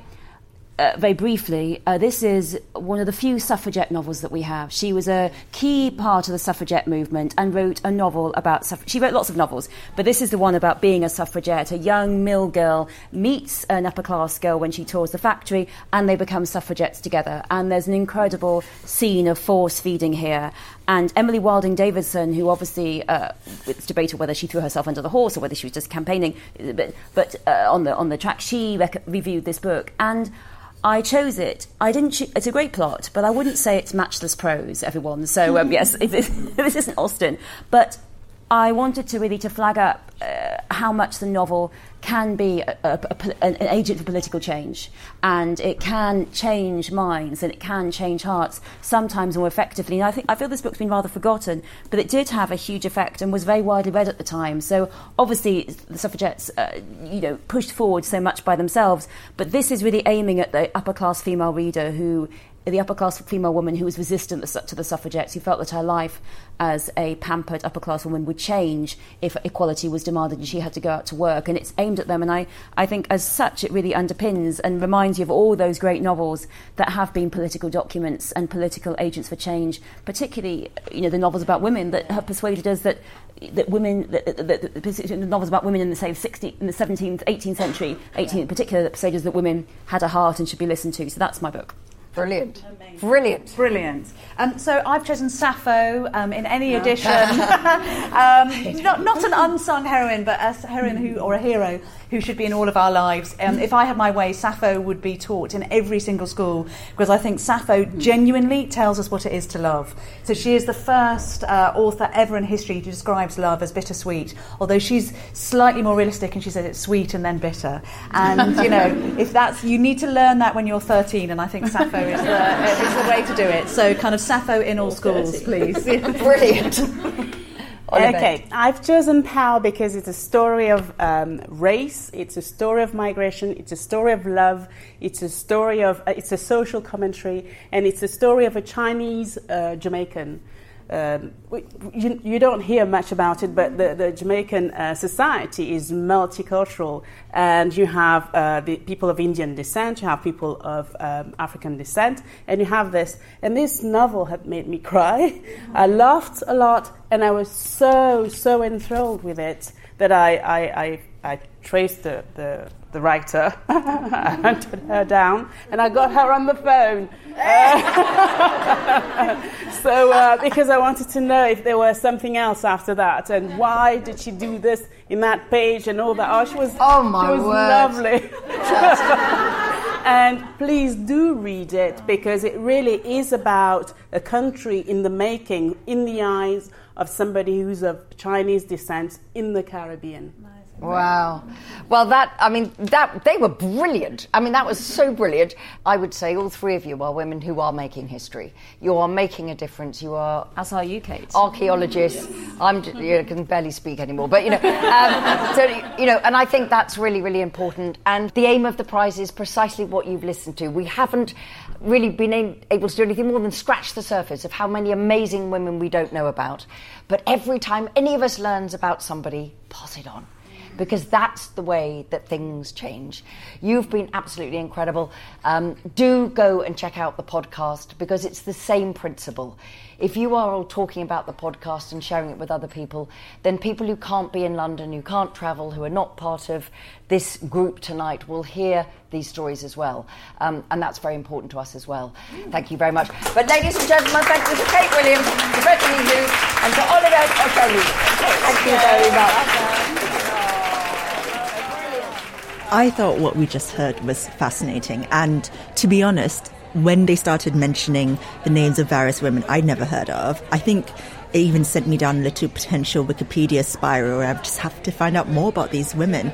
uh, very briefly, uh, this is one of the few suffragette novels that we have. She was a key part of the suffragette movement and wrote a novel about. Suff- she wrote lots of novels, but this is the one about being a suffragette. A young mill girl meets an upper class girl when she tours the factory, and they become suffragettes together. And there's an incredible scene of force feeding here. And Emily Wilding Davison, who obviously uh, it's debated whether she threw herself under the horse or whether she was just campaigning, but, but uh, on the on the track, she rec- reviewed this book and. I chose it. I didn't. Cho- it's a great plot, but I wouldn't say it's matchless prose. Everyone. So um, yes, it, this isn't Austen, but I wanted to really to flag up uh, how much the novel can be a, a, a, an agent for political change, and it can change minds and it can change hearts sometimes more effectively. And I think I feel this book's been rather forgotten, but it did have a huge effect and was very widely read at the time. So obviously the suffragettes, uh, you know, pushed forward so much by themselves, but this is really aiming at the upper class female reader who the upper class female woman who was resistant to the suffragettes, who felt that her life as a pampered upper class woman would change if equality was demanded and she had to go out to work. And it's aimed at them. And I, I think, as such, it really underpins and reminds you of all those great novels that have been political documents and political agents for change, particularly you know, the novels about women that have persuaded us that that women, that, that, that, the novels about women in the say 16, in the 17th, 18th century, 18th in particular, that persuaded us that women had a heart and should be listened to. So that's my book. Brilliant. Brilliant. Brilliant. Um, so I've chosen Sappho um, in any edition. um, not, not an unsung heroine, but a heroine who, or a hero who should be in all of our lives. Um, if I had my way, Sappho would be taught in every single school because I think Sappho genuinely tells us what it is to love. So she is the first uh, author ever in history who describes love as bittersweet, although she's slightly more realistic and she says it's sweet and then bitter. And, you know, if that's, you need to learn that when you're 13, and I think Sappho is the, is the way to do it. So kind of Sappho in all schools, please. Brilliant. Okay, I've chosen Pao because it's a story of um, race, it's a story of migration, it's a story of love, it's a story of, uh, it's a social commentary, and it's a story of a Chinese uh, Jamaican. Um, you, you, don't hear much about it, but the, the Jamaican uh, society is multicultural, and you have uh, the people of Indian descent, you have people of um, African descent, and you have this. And this novel had made me cry. I laughed a lot, and I was so so enthralled with it that I I, I, I traced the, the the writer. I hunted her down and I got her on the phone. Uh, so, uh, because I wanted to know if there was something else after that and why did she do this in that page and all that. Oh, she was, oh my she was word. lovely. and please do read it because it really is about a country in the making, in the eyes of somebody who's of Chinese descent in the Caribbean. Wow. Well, that, I mean, that, they were brilliant. I mean, that was so brilliant. I would say all three of you are women who are making history. You are making a difference. You are. As are you, Kate. Archaeologists. I'm, you know, can barely speak anymore, but, you know, um, so, you know, and I think that's really, really important. And the aim of the prize is precisely what you've listened to. We haven't really been able to do anything more than scratch the surface of how many amazing women we don't know about. But every time any of us learns about somebody, pass it on because that's the way that things change. You've been absolutely incredible. Um, do go and check out the podcast because it's the same principle. If you are all talking about the podcast and sharing it with other people, then people who can't be in London, who can't travel, who are not part of this group tonight will hear these stories as well. Um, and that's very important to us as well. Thank you very much. But ladies and gentlemen, thank you to Kate Williams, to Bettany Hughes, and to Olivette Otele. Thank you very much. I thought what we just heard was fascinating. And to be honest, when they started mentioning the names of various women I'd never heard of, I think it even sent me down a little potential Wikipedia spiral where I just have to find out more about these women.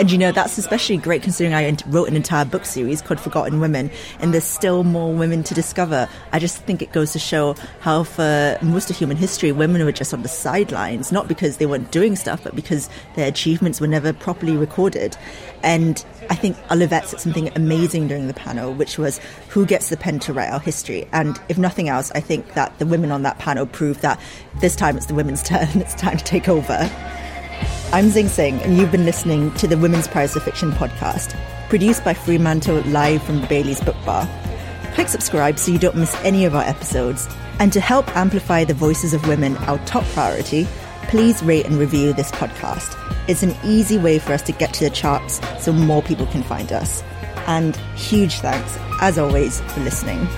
And you know, that's especially great considering I wrote an entire book series called Forgotten Women, and there's still more women to discover. I just think it goes to show how, for most of human history, women were just on the sidelines, not because they weren't doing stuff, but because their achievements were never properly recorded. And I think Olivette said something amazing during the panel, which was who gets the pen to write our history. And if nothing else, I think that the women on that panel proved that this time it's the women's turn, it's time to take over. I'm Zing Tsjeng, and you've been listening to the Women's Prize for Fiction podcast, produced by Fremantle live from Bailey's Book Bar. Click subscribe so you don't miss any of our episodes. And to help amplify the voices of women, our top priority, please rate and review this podcast. It's an easy way for us to get to the charts so more people can find us. And huge thanks, as always, for listening.